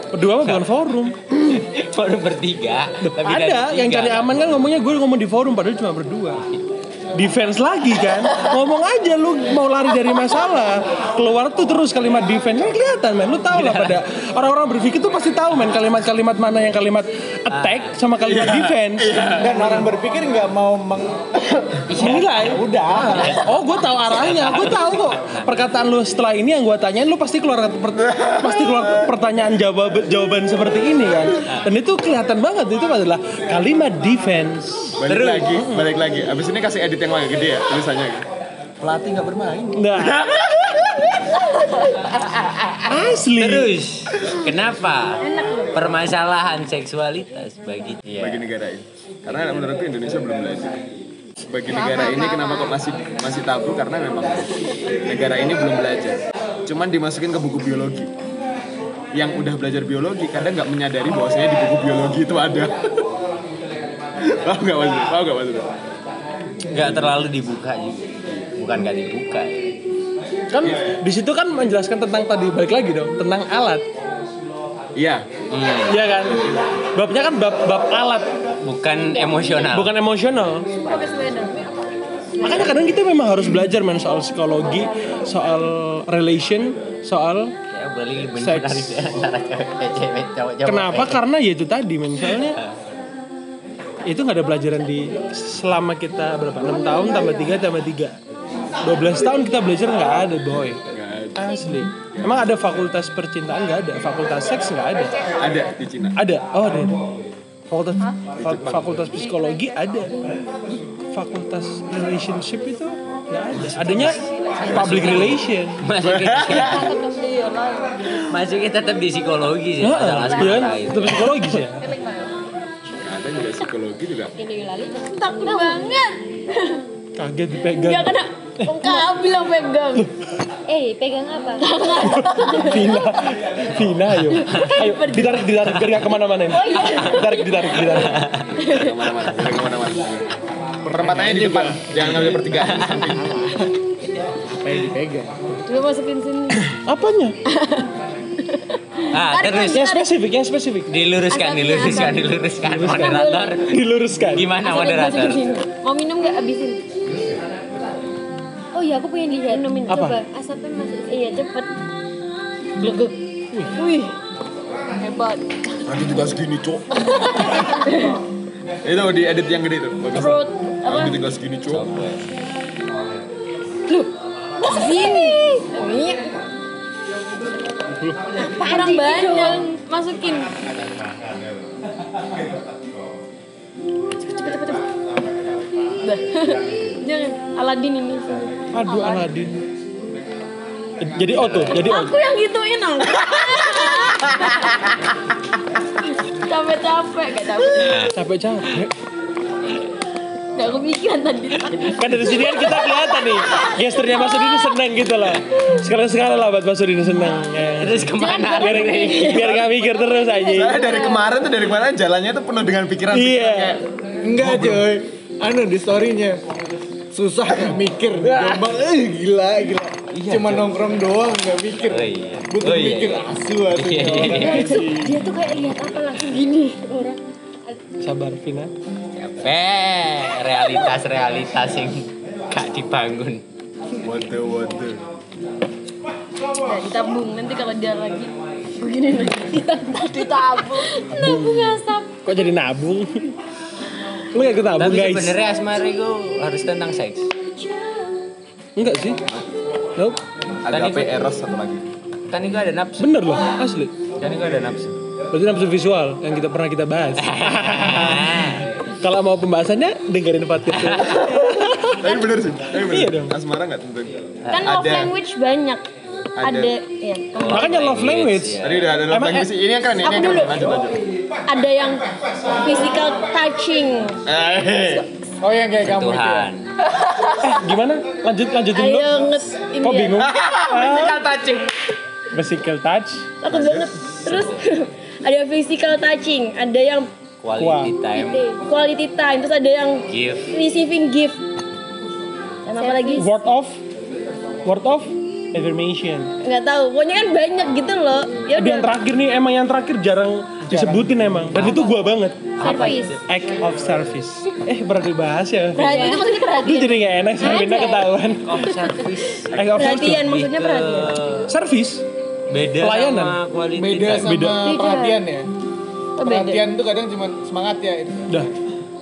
Speaker 2: berdua mah bukan forum [laughs]
Speaker 3: forum bertiga
Speaker 2: ada yang
Speaker 3: tiga.
Speaker 2: cari aman kan ngomongnya gue ngomong di forum padahal cuma berdua defense lagi kan? Ngomong aja lu mau lari dari masalah keluar tuh terus kalimat defense kan kelihatan men. Lu tau lah pada orang-orang berpikir tuh pasti tahu men kalimat-kalimat mana yang kalimat attack sama kalimat defense.
Speaker 5: Dan orang berpikir nggak mau meng
Speaker 2: menilai.
Speaker 5: Udah.
Speaker 2: oh gue tahu arahnya gue tahu kok. Perkataan lu setelah ini yang gue tanyain lu pasti keluar per- pasti keluar pertanyaan jawab jawaban seperti ini kan? Dan itu kelihatan banget itu adalah kalimat defense.
Speaker 4: Balik lagi balik lagi. Abis ini kasih edit yang lagi gede ya tulisannya. Pelatih nggak bermain.
Speaker 2: Nah. Asli.
Speaker 3: Terus kenapa? Permasalahan seksualitas bagi dia.
Speaker 4: Bagi negara ini. Karena menurutku Indonesia belum belajar bagi negara ini kenapa kok masih masih tabu? Karena memang negara ini belum belajar. Cuman dimasukin ke buku biologi. Yang udah belajar biologi kadang nggak menyadari bahwasanya di buku biologi itu ada. [laughs] Paham nggak maksudnya paham nggak maksudnya
Speaker 3: nggak terlalu dibuka juga. Bukan nggak dibuka ya.
Speaker 2: kan di situ kan menjelaskan tentang tadi balik lagi dong tentang alat.
Speaker 4: Iya.
Speaker 3: Hmm,
Speaker 2: Iya kan? Babnya kan bab bab alat.
Speaker 3: Bukan emosional.
Speaker 2: Bukan emosional. Makanya kadang kita memang harus belajar men soal psikologi soal relation soal
Speaker 3: ya
Speaker 2: Seks.
Speaker 3: benar antara cewek cewek cowok cowok
Speaker 2: kenapa? karena ya itu tadi men. Misalnya itu nggak ada pelajaran di selama kita berapa? 6 tahun tambah 3 tambah 3 12 tahun kita belajar nggak ada boy. Asli. Emang ada fakultas percintaan? Nggak ada. Fakultas seks nggak ada.
Speaker 4: Ada di Cina.
Speaker 2: ada. Oh ada fakultas fa- fakultas psikologi ada. Fakultas relationship itu nggak ada. Adanya public relation. [laughs]
Speaker 3: Masukin masukin tetap di psikologi sih masalah
Speaker 2: Heeh, iya
Speaker 3: sekarang.
Speaker 2: Kan?
Speaker 3: itu
Speaker 2: itu psikologis ya [laughs]
Speaker 4: juga psikologi juga.
Speaker 1: takut banget
Speaker 2: kaget dipegang
Speaker 1: Gak kena Kak bilang pegang
Speaker 6: Eh, pegang apa? [laughs]
Speaker 2: Vina, Vina ayo, ayo ditarik ditarik biar nggak ke mana-mana ini. Ditarik ditarik ditarik.
Speaker 4: Ke mana-mana. Jangan ke mana-mana. Perempatannya di depan. Jangan ngambil pertigaan.
Speaker 5: Apa yang dipegang?
Speaker 1: Coba masukin sini
Speaker 2: Apanya? [laughs]
Speaker 3: ah terus
Speaker 2: Yang spesifik, yang spesifik.
Speaker 3: diluruskan diluruskan diluruskan moderator
Speaker 2: Diluruskan.
Speaker 3: gimana
Speaker 1: Masukin
Speaker 3: moderator
Speaker 1: sini Mau minum gak abisin
Speaker 6: Oh iya, aku pengen lihat.
Speaker 1: Minumin
Speaker 2: Apa?
Speaker 1: Coba
Speaker 6: Asapnya masuk.
Speaker 1: Iya cepet Glegek Wih Hebat
Speaker 4: Nanti juga segini, Cok. itu di edit yang gede tuh. Bagus.
Speaker 1: Apa
Speaker 4: Nanti tinggal segini, Cok.
Speaker 1: Sini Iya Kurang banyak Masukin Cepet cepet cepet. Jangan Aladin ini
Speaker 2: Aduh Aladin. Jadi O tuh, jadi O.
Speaker 1: Aku yang gituin dong [laughs] Capek-capek Gak capek
Speaker 2: Capek capek.
Speaker 1: Gak kepikiran tadi
Speaker 2: Kan dari sini kan kita kelihatan nih gesturnya Mas Udin seneng gitu loh. Sekali sekali lah buat Mas Udin seneng. Ya.
Speaker 3: terus ke mana
Speaker 2: Biar biar nggak mikir terus aja.
Speaker 4: Saya dari kemarin tuh dari kemarin jalannya tuh penuh dengan pikiran.
Speaker 2: Iya.
Speaker 5: Enggak coy. Anu di storynya susah gak mikir. Gampang, eh gila gila. Cuma nongkrong doang gak mikir.
Speaker 3: Oh iya.
Speaker 5: Butuh
Speaker 3: Oh iya,
Speaker 5: mikir
Speaker 3: iya.
Speaker 5: asu asu.
Speaker 3: Iya, iya, iya.
Speaker 6: Dia tuh kayak lihat apa langsung gini orang.
Speaker 2: Sabar Vina.
Speaker 3: capek realitas realitas yang gak dibangun
Speaker 4: Waduh, waduh.
Speaker 1: Nah, ditabung nanti kalau dia lagi begini lagi [laughs] ditabung nabung asap
Speaker 2: Kok jadi nabung? Lu gak ikut nabung
Speaker 3: tapi
Speaker 2: guys?
Speaker 3: sebenarnya asmar itu harus tentang seks
Speaker 2: Enggak sih. Nope.
Speaker 4: Agape eros satu lagi.
Speaker 3: kan itu ada nafsu
Speaker 2: Bener loh, asli.
Speaker 3: kan itu ada nafsu
Speaker 2: Berarti nafsu visual yang kita pernah kita bahas. [laughs] Kalau mau pembahasannya dengerin podcast.
Speaker 4: Tapi bener sih. Tapi bener.
Speaker 2: Iya dong.
Speaker 4: Asmara nggak tentu.
Speaker 1: kan love
Speaker 4: Ada.
Speaker 1: language banyak
Speaker 4: Ada.
Speaker 1: ada ya
Speaker 2: Makanya love language.
Speaker 3: ya.
Speaker 4: Tadi udah ada love
Speaker 2: Emang,
Speaker 4: language. Ini yang keren, ini yang keren. Lanjut, lanjut.
Speaker 1: ada yang physical touching
Speaker 4: Eh,
Speaker 5: Oh yang kayak kamu itu ya.
Speaker 3: Tuhan
Speaker 2: Eh, gimana? Lanjut lanjutin dulu.
Speaker 1: ayo nget ini
Speaker 2: Kok
Speaker 1: ya.
Speaker 2: bingung? [laughs]
Speaker 4: physical touching.
Speaker 2: Physical touch.
Speaker 1: takut banget terus ada physical touching ada yang
Speaker 3: quality time.
Speaker 1: Quality time terus ada yang
Speaker 3: gift.
Speaker 1: receiving gift. Sama apa lagi?
Speaker 2: Word of? Word of affirmation.
Speaker 1: nggak tahu pokoknya kan banyak gitu loh. Ya
Speaker 2: yang terakhir nih emang yang terakhir jarang disebutin emang. Dan itu gua banget.
Speaker 1: service
Speaker 2: Act of service. Eh pernah dibahas ya?
Speaker 1: perhatian itu maksudnya perhatian.
Speaker 2: Jadi gak enak sih Vina ketahuan.
Speaker 3: of service.
Speaker 2: Act of service.
Speaker 1: perhatian maksudnya perhatian.
Speaker 2: Service.
Speaker 3: Beda
Speaker 2: Pelayanan.
Speaker 3: sama quality
Speaker 5: Beda
Speaker 3: time
Speaker 5: sama
Speaker 2: Beda.
Speaker 5: perhatian ya.
Speaker 1: Oh, beda.
Speaker 5: Perhatian tuh kadang cuma semangat ya. itu.
Speaker 2: Udah.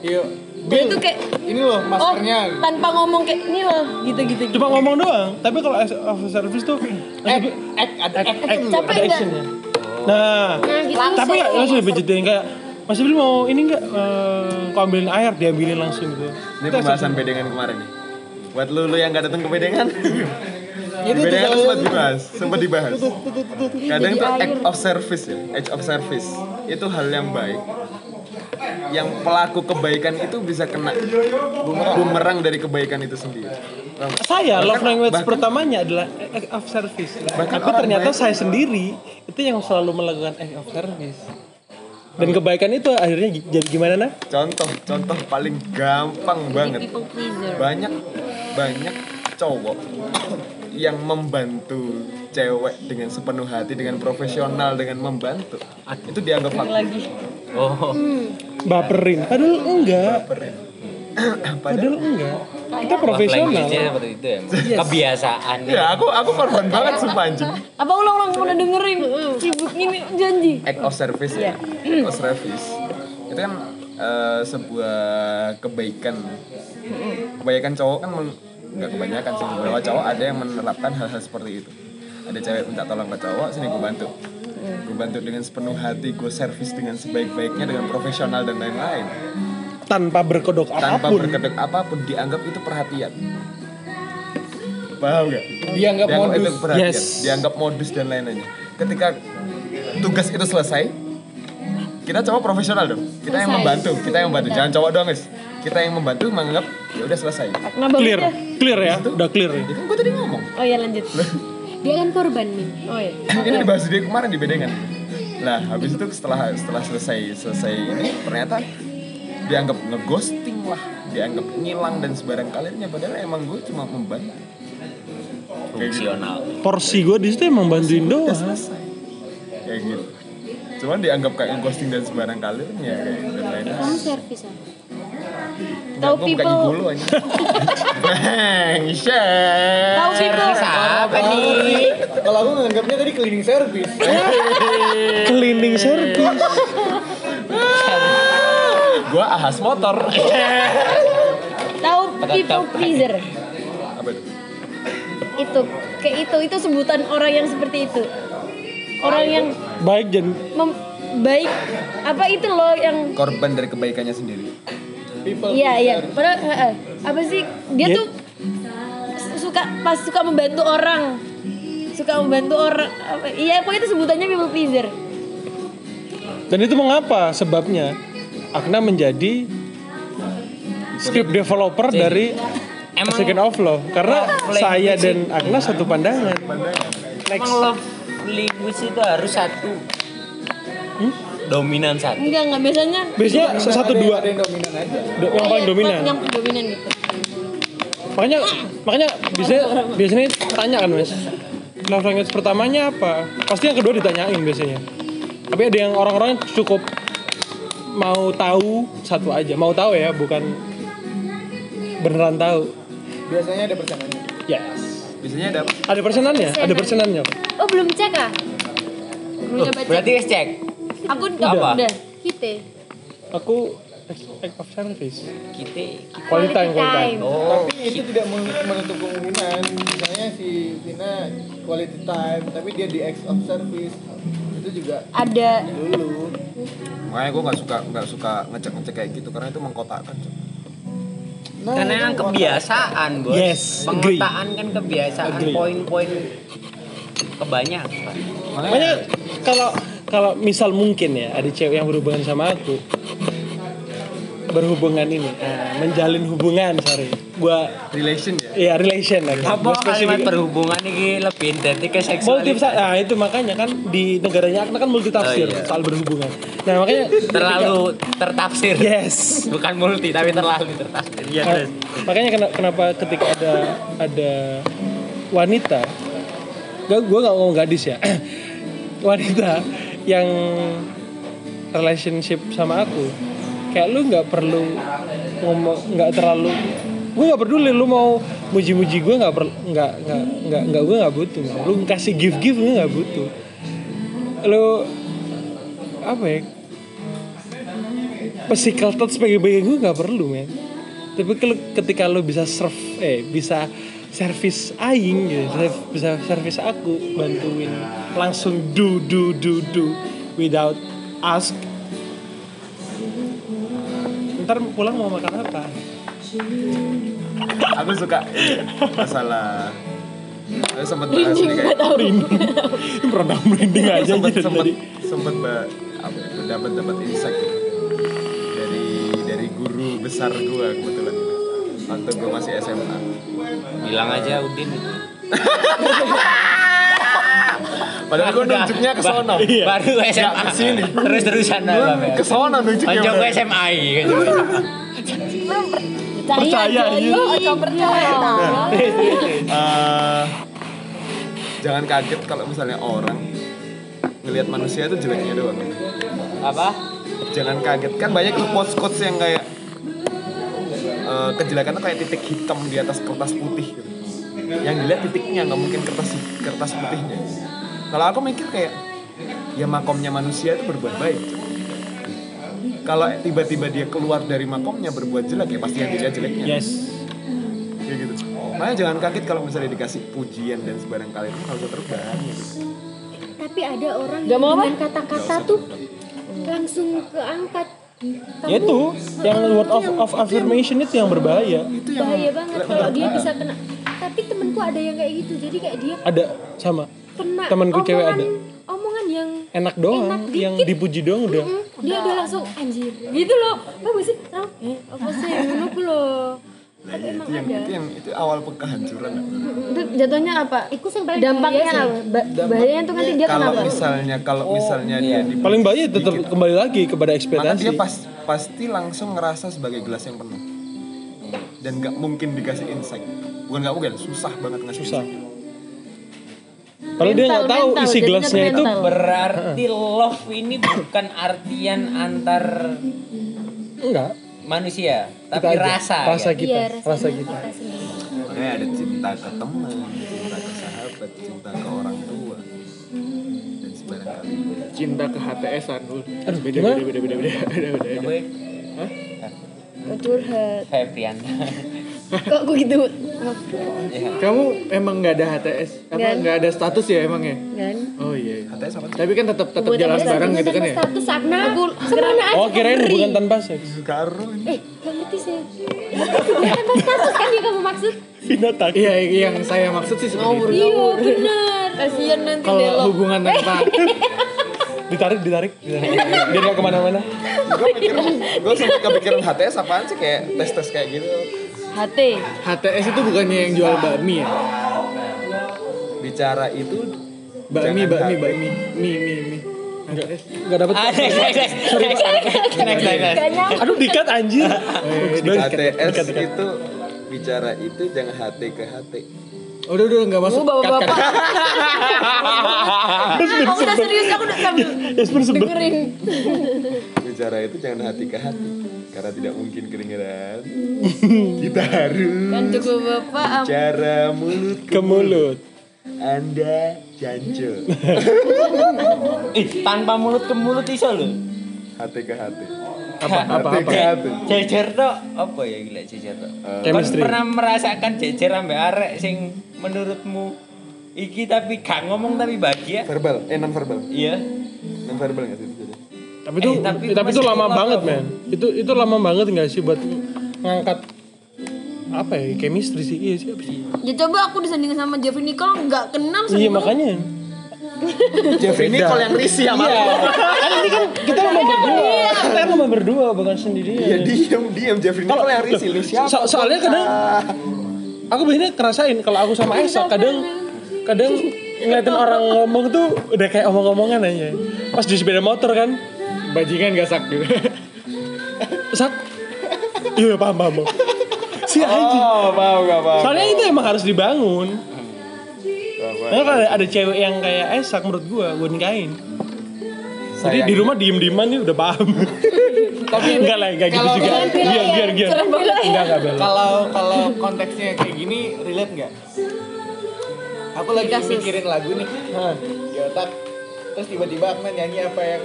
Speaker 5: Iya.
Speaker 1: Dia
Speaker 5: Bill,
Speaker 1: tuh kayak
Speaker 5: ini loh
Speaker 1: oh
Speaker 5: maskernya.
Speaker 1: tanpa ngomong kayak ini loh gitu gitu
Speaker 2: Cuma ngomong doang. Tapi kalau act of service tuh
Speaker 5: Act, act, ada act,
Speaker 2: act-
Speaker 1: Capek nggak?
Speaker 2: Nah,
Speaker 1: nah gitu
Speaker 2: tapi ya langsung dibejitin kayak Mas Ibil mau ini enggak kau ambilin air diambilin langsung gitu.
Speaker 4: Ini pembahasan bedengan kemarin nih. Buat lu lu yang nggak datang ke bedengan. [laughs]
Speaker 5: Itu tuh kalau-
Speaker 4: sempat dibahas, sempat dibahas. Kadang tuh act of service ya, act of service itu hal yang baik. Yang pelaku kebaikan itu bisa kena bumerang dari kebaikan itu sendiri.
Speaker 2: Saya love
Speaker 4: Bahkan-
Speaker 2: language
Speaker 4: bahkan-
Speaker 2: pertamanya adalah act of service.
Speaker 4: Bahkan
Speaker 2: Tapi ternyata
Speaker 4: baik-
Speaker 2: saya sendiri itu yang selalu melakukan act of service. dan kebaikan itu akhirnya jadi gimana nah
Speaker 4: contoh contoh paling gampang banget banyak banyak cowok yang membantu cewek dengan sepenuh hati dengan profesional dengan membantu. Itu dianggap
Speaker 1: lagi.
Speaker 3: Oh,
Speaker 2: baperin. Padahal enggak.
Speaker 4: Baperin. [coughs]
Speaker 2: padahal enggak. Kita profesional.
Speaker 3: Seperti itu ya. Kebiasaan.
Speaker 4: ya aku aku korban banget sumpah anjing.
Speaker 1: Apa ulang-ulang udah dengerin? Sibuk ini janji.
Speaker 4: Act of service ya? Act of service. Itu kan eh, sebuah kebaikan. Kebaikan cowok kan nggak kebanyakan sih. Beberapa cowok ada yang menerapkan hal-hal seperti itu. Ada cewek minta tolong ke cowok sini gue bantu. Gue bantu dengan sepenuh hati gue servis dengan sebaik-baiknya dengan profesional dan lain-lain.
Speaker 2: Tanpa berkedok
Speaker 4: tanpa
Speaker 2: apa pun.
Speaker 4: berkedok apa pun dianggap itu perhatian. Paham gak?
Speaker 5: Dianggap
Speaker 4: dianggap itu
Speaker 5: modus.
Speaker 4: perhatian.
Speaker 2: Yes.
Speaker 4: dianggap modus dan lain-lainnya. Ketika tugas itu selesai kita cowok profesional dong. Kita yang membantu kita yang membantu. Jangan cowok doang guys kita yang membantu menganggap ya udah selesai.
Speaker 1: Nah
Speaker 2: clear.
Speaker 1: Bagusnya
Speaker 2: clear ya? Udah clear. Ya
Speaker 4: itu kan gue tadi ngomong.
Speaker 1: Oh ya lanjut.
Speaker 6: Dia kan korban nih.
Speaker 1: oh ya
Speaker 4: ini dibahas dia kemarin di bedengan. Nah habis itu setelah setelah selesai selesai ini ternyata dianggap ngeghosting lah. Dianggap ngilang dan sebarang kalirnya. Padahal emang gue cuma membantu.
Speaker 3: Fungsional.
Speaker 2: porsi gue di situ emang bantuin
Speaker 4: udah
Speaker 2: doang.
Speaker 4: selesai. Kayak gitu. Cuman dianggap kayak ghosting dan sebarang kalirnya kayak dan lain-lain.
Speaker 6: Kamu servis ah.
Speaker 1: Tahu people-
Speaker 4: ibu lu aja. [laughs] Bang share
Speaker 1: tahu people.
Speaker 3: Apa nih?
Speaker 5: Kalau aku nganggapnya tadi cleaning service. [laughs]
Speaker 2: cleaning service.
Speaker 4: Gue ahas motor.
Speaker 1: Tahu people pleaser.
Speaker 4: Apa itu?
Speaker 1: Itu kayak itu itu sebutan orang yang seperti itu. Orang yang
Speaker 2: baik dan
Speaker 1: mem- baik. Apa itu loh yang
Speaker 4: korban dari kebaikannya sendiri
Speaker 5: People.
Speaker 1: Iya iya. Padahal eh, apa sih? Dia
Speaker 2: Dia-
Speaker 1: tuh suka pas suka membantu orang. Suka membantu orang apa, iya pokoknya itu sebutannya people pleaser.
Speaker 2: Dan itu mengapa? Sebabnya Akna menjadi script developer dari
Speaker 3: Emang-
Speaker 2: Second of Love karena
Speaker 3: Love
Speaker 2: saya dan Akna satu pandangan.
Speaker 3: Emang love language itu harus satu. Dominan satu.
Speaker 1: enggak enggak. Biasanya
Speaker 2: biasanya satu
Speaker 5: Ada yang-
Speaker 2: dua
Speaker 5: Ada yang dominan aja.
Speaker 2: do- yang paling
Speaker 1: Iya,
Speaker 2: dominan.
Speaker 1: yang dominan gitu.
Speaker 2: Makanya makanya biasanya biasanya tanya kan mas. Love language pertamanya apa? Pasti yang kedua ditanyain biasanya. Tapi ada yang orang-orang cukup mau tahu satu aja. Mau tahu ya bukan beneran tahu.
Speaker 5: Biasanya ada persenannya.
Speaker 2: yes.
Speaker 4: Biasanya ada
Speaker 2: ada persenannya? Ada persenannya
Speaker 6: Oh belum cek ah?
Speaker 1: belum
Speaker 3: Oh,
Speaker 1: cek
Speaker 3: berarti guys cek.
Speaker 1: Aku
Speaker 3: Apa?
Speaker 1: udah udah
Speaker 6: Kita.
Speaker 2: aku act of service
Speaker 3: Kita.
Speaker 2: quality time quality time
Speaker 3: Oh,
Speaker 5: Tapi itu tidak men- menutup kemungkinan. Misalnya si Vina quality time, tapi dia di ex of service. Itu juga
Speaker 1: ada
Speaker 5: dulu.
Speaker 4: makanya gue nggak suka nggak suka ngecek ngecek kayak gitu karena itu mengkotakkan.
Speaker 5: Nah,
Speaker 3: karena yang kebiasaan bos.
Speaker 2: Yes, agree.
Speaker 3: Pengetaan kan kebiasaan poin-poin kebanyakan.
Speaker 2: makanya kalau kalau misal mungkin ya ada cewek yang berhubungan sama aku berhubungan ini nah, menjalin hubungan sorry gua
Speaker 4: relation ya
Speaker 2: Iya relation lah.
Speaker 3: Apa kalimat berhubungan ini lebih identik ke
Speaker 2: multi
Speaker 3: seksualitas?
Speaker 2: nah itu makanya kan di negaranya Akna kan multi tafsir
Speaker 3: Oh, iya.
Speaker 2: soal berhubungan. Nah makanya
Speaker 3: Terlalu tertafsir.
Speaker 2: yes.
Speaker 3: Bukan multi tapi terlalu tertafsir. Iya,
Speaker 2: Nah,
Speaker 3: terus.
Speaker 2: makanya kena- kenapa ketika ada ada wanita, gak gue nggak ngomong gadis ya, [clears throat] wanita yang relationship sama aku, kayak lu nggak perlu ngomong nggak terlalu, gue nggak peduli lu mau muji-muji gue nggak nggak nggak nggak nggak gue nggak butuh, lu kasih gift gift gue nggak butuh, lu apa ya? Physical touch sebagai gue nggak perlu men. Tapi ketika lo bisa serve eh bisa servis aing gitu bisa servis aku bantuin langsung do do do do without ask. Ntar pulang mau makan apa?
Speaker 4: Aku suka masalah aku sempat bahas ini kayak
Speaker 2: ini pernah merinding. Aja
Speaker 4: sempat
Speaker 2: gitu
Speaker 4: sempat ba- apa ya, dapat dapat insight dari dari guru besar gua kebetulan waktu gua masih SMA
Speaker 3: Bilang aja Udin.
Speaker 4: Padahal gue nunjuknya ke sono.
Speaker 2: Iya.
Speaker 3: Baru SMA.
Speaker 4: ke sini.
Speaker 3: Terus terusan
Speaker 4: Ke sono nunjuknya.
Speaker 3: Konco SMA gitu.
Speaker 2: Percaya, iya.
Speaker 1: Oh, percaya.
Speaker 4: Eh, jangan kaget kalau misalnya orang ngelihat manusia itu jeleknya doang.
Speaker 3: Apa?
Speaker 4: Jangan kaget kan banyak quotes quotes yang kayak eh, kejelekan tuh kayak titik hitam di atas kertas putih gitu. Yang dilihat titiknya nggak mungkin kertas kertas putihnya. Kalau aku mikir kayak ya makomnya manusia itu berbuat baik. Kalau tiba-tiba dia keluar dari makomnya berbuat jelek ya pasti yang dilihat jeleknya.
Speaker 2: Yes.
Speaker 4: Kayak gitu. Makanya jangan kaget kalau misalnya dikasih pujian dan sebarang kali itu usah terbang gitu.
Speaker 6: Tapi ada orang
Speaker 1: Gak
Speaker 6: yang
Speaker 1: mau
Speaker 6: dengan kata-kata tuh langsung keangkat.
Speaker 2: Ya itu yang word of, of affirmation itu yang berbahaya.
Speaker 6: bahaya banget kalau dia bisa kena. Tapi temenku ada yang kayak gitu. Jadi kayak dia
Speaker 2: Ada sama
Speaker 6: kena
Speaker 2: Temenku cewek ada.
Speaker 6: Omongan yang
Speaker 2: enak doang,
Speaker 6: Enak
Speaker 2: yang dipuji doang udah.
Speaker 6: Mm, dia udah langsung anjir gitu loh. Apa sih? Eh, apa sih? Ngono ku loh.
Speaker 4: Nah, iya, itu yang itu yang itu awal kehancuran.
Speaker 1: Itu jatuhnya apa?
Speaker 6: Iku yang paling
Speaker 1: Dampaknya
Speaker 6: bahaya sih.
Speaker 1: apa? Ba- bahayanya tuh nanti dia
Speaker 4: kalau
Speaker 1: kenapa?
Speaker 4: misalnya kalau misalnya dia di
Speaker 2: Paling bahaya tetap kembali lagi kepada
Speaker 4: maka
Speaker 2: ekspektasi.
Speaker 4: dia pas, pasti langsung ngerasa sebagai gelas yang penuh dan nggak mungkin dikasih insight bukan nggak mungkin susah banget ngasih
Speaker 2: Susah.
Speaker 4: insight.
Speaker 2: Padahal dia nggak tahu
Speaker 1: mental,
Speaker 2: isi gelasnya itu.
Speaker 3: Berarti [laughs] love ini bukan artian antar
Speaker 2: enggak.
Speaker 3: Manusia,
Speaker 2: Kita
Speaker 3: tapi
Speaker 2: aja.
Speaker 3: rasa.
Speaker 2: rasa
Speaker 3: kan?
Speaker 2: kita,
Speaker 6: Iya,
Speaker 2: rasa kita.
Speaker 6: sendiri.
Speaker 4: makanya ada cinta ke teman cinta ke sahabat cinta ke orang tua dan sebarang kali
Speaker 5: Cinta ke HTS-an dulu.
Speaker 2: Aduh,
Speaker 5: beda,
Speaker 2: gimana?
Speaker 5: beda, beda, beda, beda, beda, beda, beda.
Speaker 3: Apa ya?
Speaker 1: Curhat.
Speaker 3: Febrian.
Speaker 1: Kok gue gitu?
Speaker 5: Kamu emang nggak ada HTS? Apa
Speaker 1: Nggak.
Speaker 5: nggak ada status ya emang ya? Oh iya. iya.
Speaker 4: katanya sama
Speaker 5: Tapi kan tetap tetap jalan bareng gitu kan ya?
Speaker 6: Status Agna.
Speaker 1: Aku
Speaker 6: Semana aja
Speaker 2: Oh, kirain hubungan tanpa seks.
Speaker 4: karo
Speaker 6: Eh, gak ngerti sih. Tanpa status kan yang kamu maksud?
Speaker 2: Vina takut.
Speaker 5: Iya, yang saya maksud sih seperti itu.
Speaker 6: Iya, benar.
Speaker 1: Kasian nanti
Speaker 5: Kalau hubungan [laughs] tanpa
Speaker 2: Ditarik, ditarik, ditarik. Biar nggak ke mana-mana.
Speaker 4: gue mikir gue sempat kepikiran HTS apaan sih kayak tes tes kayak gitu
Speaker 1: HT.
Speaker 5: HTS itu bukannya yang jual bakmi ya?
Speaker 4: bicara itu
Speaker 5: Bakmi, bakmi, bakmi, mie, mie, mie. HTS.
Speaker 2: Nggak dapet.
Speaker 3: Ah, next, next, next, next, next, next, next.
Speaker 2: Aduh, dikat anjir.
Speaker 5: Eh,
Speaker 4: HTS itu bicara itu jangan HT ke HT
Speaker 5: Udah, udah, nggak masuk. Cut.
Speaker 1: bapak-bapak. Aku udah serius, aku udah sambil dengerin.
Speaker 4: bicara itu jangan hati ke hati karena tidak mungkin kedengeran [laughs] kita harus
Speaker 1: Kan cukup bapak. am-
Speaker 4: bicara mulut
Speaker 2: Ke mulut.
Speaker 4: anda jancel [laughs]
Speaker 3: Ih, tanpa mulut ke mulut iso lho.
Speaker 4: hati ke hati
Speaker 2: Apa, apa,
Speaker 4: hati
Speaker 2: apa.
Speaker 4: ke hati
Speaker 3: Jejer tok apa ya gila jejer tok. Kon
Speaker 2: Chemistry.
Speaker 3: pernah merasakan jejer ambek arek sing menurutmu iki tapi gak ngomong tapi bahagia?
Speaker 4: verbal eh non verbal
Speaker 3: Iya.
Speaker 4: non verbal nggak sih
Speaker 2: Tapi itu,
Speaker 3: Eh, tapi
Speaker 2: tapi, itu lama banget, men. Itu itu lama banget nggak sih buat ngangkat apa ya chemistry sih? Iya sih apa sih?
Speaker 1: Ya coba aku disandingin sama Jeffrey Nicole nggak kenal sama
Speaker 2: iya makanya [laughs]
Speaker 4: Jeffrey Nicole yang risih sama
Speaker 2: iya. kan ini kan kita memang berdua. Kita kan memang berdua bukan sendirian.
Speaker 4: Iya diam diam Jeffrey Nicole yang risih lu siapa
Speaker 2: So- soalnya kadang aku biasanya kerasain kalau aku sama Esa kadang kadang ngeliatin orang ngomong tuh udah kayak omong-omongan aja. Pas di sepeda motor kan
Speaker 5: Bajingan gak sak gitu.
Speaker 2: sak iya paham paham paham. si anjing
Speaker 4: oh mau gak mau
Speaker 2: soalnya itu emang harus dibangun Karena kalau ada, ada cewek yang kayak Esak menurut gua, gua nikahin. Jadi di rumah diem dieman nih udah paham. Tapi [laughs] enggak lah, enggak gitu
Speaker 5: kalau-
Speaker 2: juga.
Speaker 5: kalau-
Speaker 2: Giar, giar, giar. Enggak, enggak bela.
Speaker 5: Kalau kalau konteksnya kayak gini relate nggak? Aku lagi mikirin lagu nih di otak. Terus tiba-tiba Akna nyanyi apa yang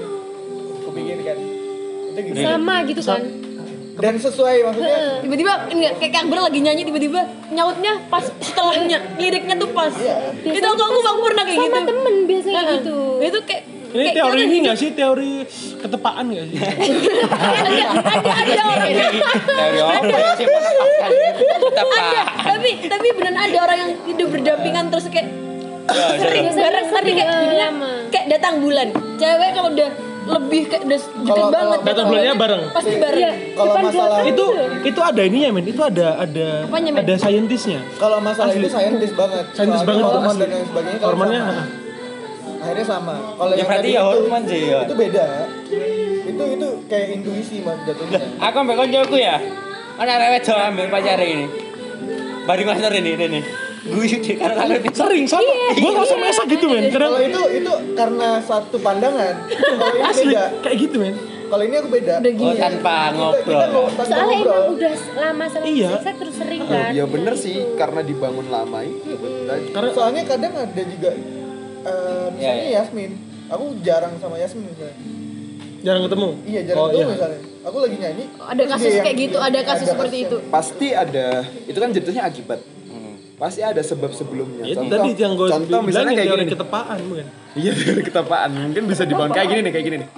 Speaker 5: pikirkan. Itu gimana?
Speaker 6: Sama gitu kan.
Speaker 5: Dan sesuai maksudnya.
Speaker 1: Tiba-tiba enggak kayak Kang Bro lagi nyanyi tiba-tiba nyautnya pas setelahnya liriknya tuh pas. Itu aku aku aku pernah kayak gitu.
Speaker 6: Sama temen biasanya
Speaker 1: Heeh.
Speaker 6: gitu.
Speaker 1: Itu kayak
Speaker 2: Ini
Speaker 1: kayak
Speaker 2: teori
Speaker 1: gitu.
Speaker 2: ini enggak sih? Teori ketepaan enggak sih? [laughs]
Speaker 1: ada ada ada orang
Speaker 3: Dari apa sih menetapkan tepat.
Speaker 1: ada tapi tapi beneran ada orang yang hidup berdampingan terus kayak sering
Speaker 6: Biasanya
Speaker 1: bareng tapi kayak
Speaker 6: sering,
Speaker 1: jadinya
Speaker 6: lama.
Speaker 1: kayak datang bulan cewek kalau udah lebih kayak udah deket
Speaker 5: Kalau-
Speaker 1: banget
Speaker 5: kalau
Speaker 2: datang bulannya bareng.
Speaker 1: pasti bareng
Speaker 6: Iya,
Speaker 5: Kalau masalah-
Speaker 2: itu itu ada ininya men, itu ada ada
Speaker 1: Apanya,
Speaker 2: ada scientisnya.
Speaker 5: Kalau masalah itu saintis banget.
Speaker 2: Saintis banget
Speaker 5: hormon
Speaker 2: asli.
Speaker 5: dan lain sebagainya. kalau
Speaker 2: Hormonnya
Speaker 5: sama.
Speaker 2: heeh.
Speaker 5: akhirnya sama kalau
Speaker 3: Ya
Speaker 5: yang
Speaker 3: berarti
Speaker 5: tadi
Speaker 3: ya
Speaker 5: itu,
Speaker 3: hormon sih, ya.
Speaker 5: itu beda itu itu kayak intuisi mas jatuhnya
Speaker 3: Aku ambek koncoku ya. Ana rewet jo ambek pacare ini. Bari master ini ini. Gue di karena aku
Speaker 2: Sering sama. Gue gak sama Esa gitu men. Kadang
Speaker 5: kalau itu itu karena satu pandangan [laughs] kalau ini
Speaker 2: asli
Speaker 5: beda
Speaker 2: kayak gitu men.
Speaker 5: kalau ini aku beda
Speaker 6: Udah gini
Speaker 3: Oh,
Speaker 6: ya.
Speaker 3: tanpa
Speaker 5: kita, kita
Speaker 3: ngobrol.
Speaker 5: ngo- tanpa
Speaker 6: Soalnya
Speaker 5: ngobrol.
Speaker 6: emang udah lama sama
Speaker 2: Iya.
Speaker 6: saya terus sering kan.
Speaker 4: ya bener sih karena dibangun lama itu tadi.
Speaker 2: Karena
Speaker 5: soalnya kadang ada juga eh, misalnya
Speaker 3: Iya, iya.
Speaker 5: Yasmin aku jarang sama Yasmin misalnya
Speaker 2: jarang ketemu.
Speaker 5: iya jarang
Speaker 2: oh,
Speaker 5: ketemu
Speaker 2: iya.
Speaker 5: misalnya aku lagi nyanyi
Speaker 6: Ada kasus kayak gitu, ada kasus seperti
Speaker 5: kasus
Speaker 6: itu.
Speaker 4: pasti ada itu kan jatuhnya akibat pasti ada sebab sebelumnya.
Speaker 2: Ya,
Speaker 4: contoh
Speaker 2: tadi yang gue
Speaker 4: contoh misalnya kayak
Speaker 2: teori
Speaker 4: gini.
Speaker 2: ketepaan bukan?
Speaker 4: Iya dari ketepaan. Mungkin bisa dibangun kayak gini nih kayak gini nih.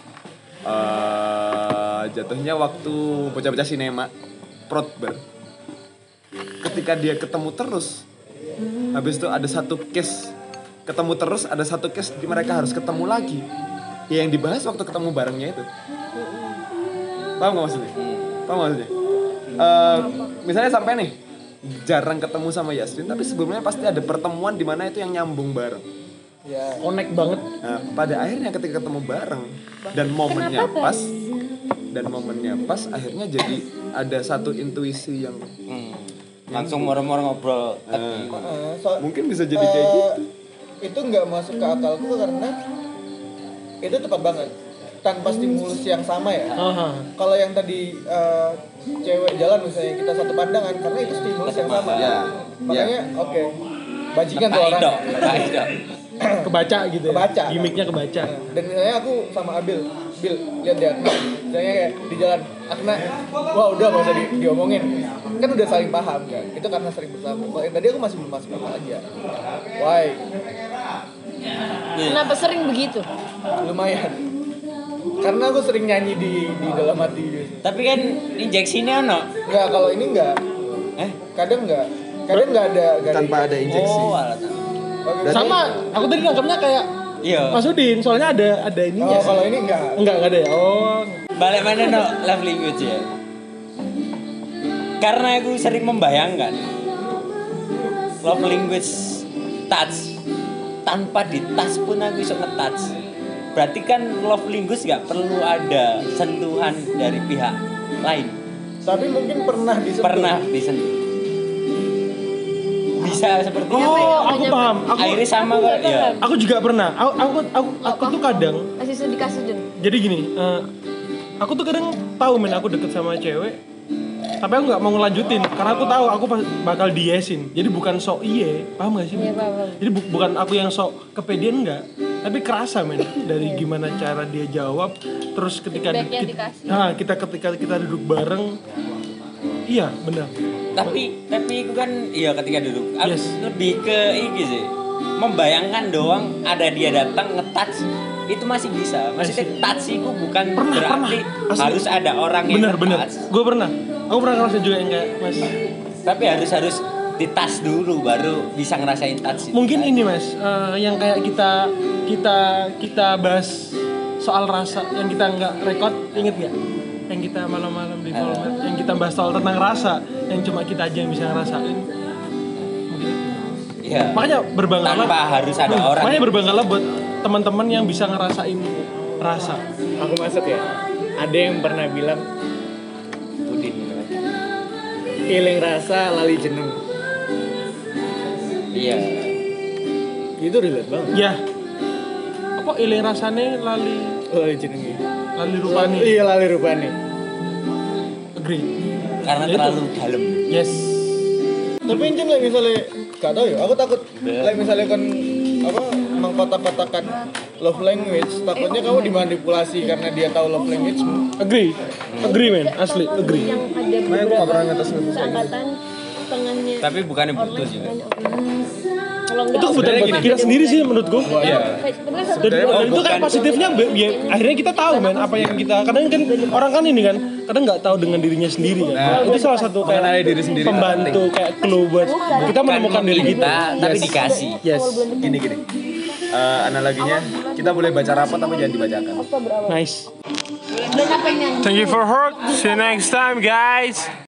Speaker 4: Eh, jatuhnya waktu bocah-bocah sinema Protber. Ketika dia ketemu terus habis itu ada satu case. Ketemu terus ada satu case di mereka harus ketemu lagi. Ya yang dibahas waktu ketemu barengnya itu. Paham gak maksudnya? Paham gak maksudnya? Eh, misalnya sampai nih jarang ketemu sama Yasmin tapi sebelumnya pasti ada pertemuan di mana itu yang nyambung bareng
Speaker 5: ya
Speaker 2: Connect banget.
Speaker 4: Nah, pada akhirnya ketika ketemu bareng dan momennya pas dan momennya pas akhirnya jadi ada satu intuisi yang
Speaker 3: Hmm. Langsung moro-moro ngobrol.
Speaker 4: eh,
Speaker 5: eh, so-
Speaker 4: mungkin bisa jadi kayak gitu.
Speaker 5: Eh, itu nggak masuk ke akalku karena itu tepat banget tanpa stimulus yang sama ya.
Speaker 2: Aha.
Speaker 5: kalau yang tadi eh, cewek jalan misalnya kita satu pandangan karena itu stimulus yang sama.
Speaker 4: Ya,
Speaker 5: makanya oke. Bajingan tuh orang. [coughs]
Speaker 2: Kebaca gitu ya.
Speaker 5: Kebaca.
Speaker 2: Gimiknya kebaca.
Speaker 5: dan misalnya aku sama Abil. Bil lihat dia. Misalnya kayak di jalan Akna wah udah gak usah di, diomongin. Kan udah saling paham kan? Itu karena sering bersama. Kalau yang tadi aku masih belum masuk akal aja why?
Speaker 6: Kenapa sering begitu?
Speaker 5: lumayan karena aku sering nyanyi di di dalam hati gitu.
Speaker 3: Tapi kan injeksinya ono.
Speaker 5: Enggak, kalau ini enggak.
Speaker 3: Eh?
Speaker 5: Kadang enggak. Kadang enggak ada
Speaker 4: tanpa ada injeksi.
Speaker 3: Oh, alat.
Speaker 2: Sama, aku tadi nangkepnya kayak
Speaker 3: Iya.
Speaker 2: Mas Udin, soalnya ada ada ininya.
Speaker 5: Oh, kalau ini enggak.
Speaker 2: Enggak, enggak ada ya. Oh,
Speaker 3: Balik mana no love language ya? Karena aku sering membayangkan love language touch tanpa di touch pun aku bisa nge-touch. Berarti kan love language nggak perlu ada sentuhan dari pihak lain.
Speaker 5: Tapi mungkin pernah disentuh.
Speaker 3: Pernah disentuh. Bisa seperti
Speaker 2: oh
Speaker 3: apa?
Speaker 2: aku paham. Aku
Speaker 3: Akhirnya sama kok ya.
Speaker 2: aku juga pernah. Aku aku aku, aku tuh kadang
Speaker 6: Kasih sedih kasih dulu.
Speaker 2: jadi gini eh, aku tuh kadang tahu men aku deket sama cewek tapi aku nggak mau ngelanjutin karena aku tahu aku bakal diesin jadi bukan sok iye paham gak sih
Speaker 6: Iya, paham,
Speaker 2: jadi bu- bukan aku yang sok kepedean enggak tapi kerasa men [laughs] dari gimana cara dia jawab. Terus ketika
Speaker 6: Feedbacknya
Speaker 2: kita, nah kita ketika kita duduk bareng iya benar.
Speaker 3: Tapi tapi itu kan iya ketika duduk aku
Speaker 2: Yes.
Speaker 3: lebih ke ini sih. Membayangkan doang ada dia datang nge-touch itu masih bisa maksudnya touch itu bukan
Speaker 2: Pernah,
Speaker 3: berarti
Speaker 2: pernah. Asli.
Speaker 3: harus ada orang yang
Speaker 2: benar benar
Speaker 3: nge-touch.
Speaker 2: gue pernah aku pernah ngerasa juga yang kayak mas
Speaker 3: tapi harus harus di touch dulu baru bisa ngerasain touch
Speaker 2: mungkin ini mas eh, yang kayak kita kita kita bahas soal rasa yang kita nggak record inget nggak yang kita malam-malam di Volmat yang kita bahas soal tentang rasa yang cuma kita aja yang bisa ngerasain Mungkin.
Speaker 3: Iya.
Speaker 2: makanya berbanggalah
Speaker 3: tanpa harus ada orang
Speaker 2: makanya berbanggalah buat teman-teman yang bisa ngerasain rasa
Speaker 5: Aku masuk ya. Ada yang pernah bilang
Speaker 3: Udin
Speaker 5: healing rasa lali jeneng.
Speaker 3: iya
Speaker 5: Itu relate banget.
Speaker 2: ya apa iling rasane lali
Speaker 5: Lali jeneng ini.
Speaker 2: lali rupane
Speaker 5: Iya lali rupane.
Speaker 2: agree
Speaker 3: karena
Speaker 2: Ya itu.
Speaker 3: terlalu dalam
Speaker 2: yes
Speaker 5: Tapi incen lah misalnya gak tau ya, aku takut like misalnya kan apa mengkotak-kotakan love language, takutnya kamu dimanipulasi karena dia tahu love language.
Speaker 2: agree. Agree men asli agree.
Speaker 6: Yang ada beberapa seangkatan tangannya.
Speaker 3: tapi bukannya putus ya
Speaker 6: Kalau
Speaker 2: itu kebutuhan buat kita sendiri sih menurut gue
Speaker 3: iya.
Speaker 6: satu
Speaker 2: dan,
Speaker 3: Oh,
Speaker 2: dan itu kan positifnya ya, akhirnya kita tahu men apa yang kita kadang kan orang kan ini kan kadang nggak tahu dengan dirinya sendiri kan. Itu salah satu kayak
Speaker 4: mengenali diri sendiri
Speaker 2: pembantu kayak clue buat kita menemukan diri kita.
Speaker 3: kita tapi dikasih.
Speaker 2: Yes.
Speaker 4: Gini gini. Eh, analoginya kita boleh baca rapot tapi jangan dibacakan.
Speaker 2: nice. Thank you for heard see you next time guys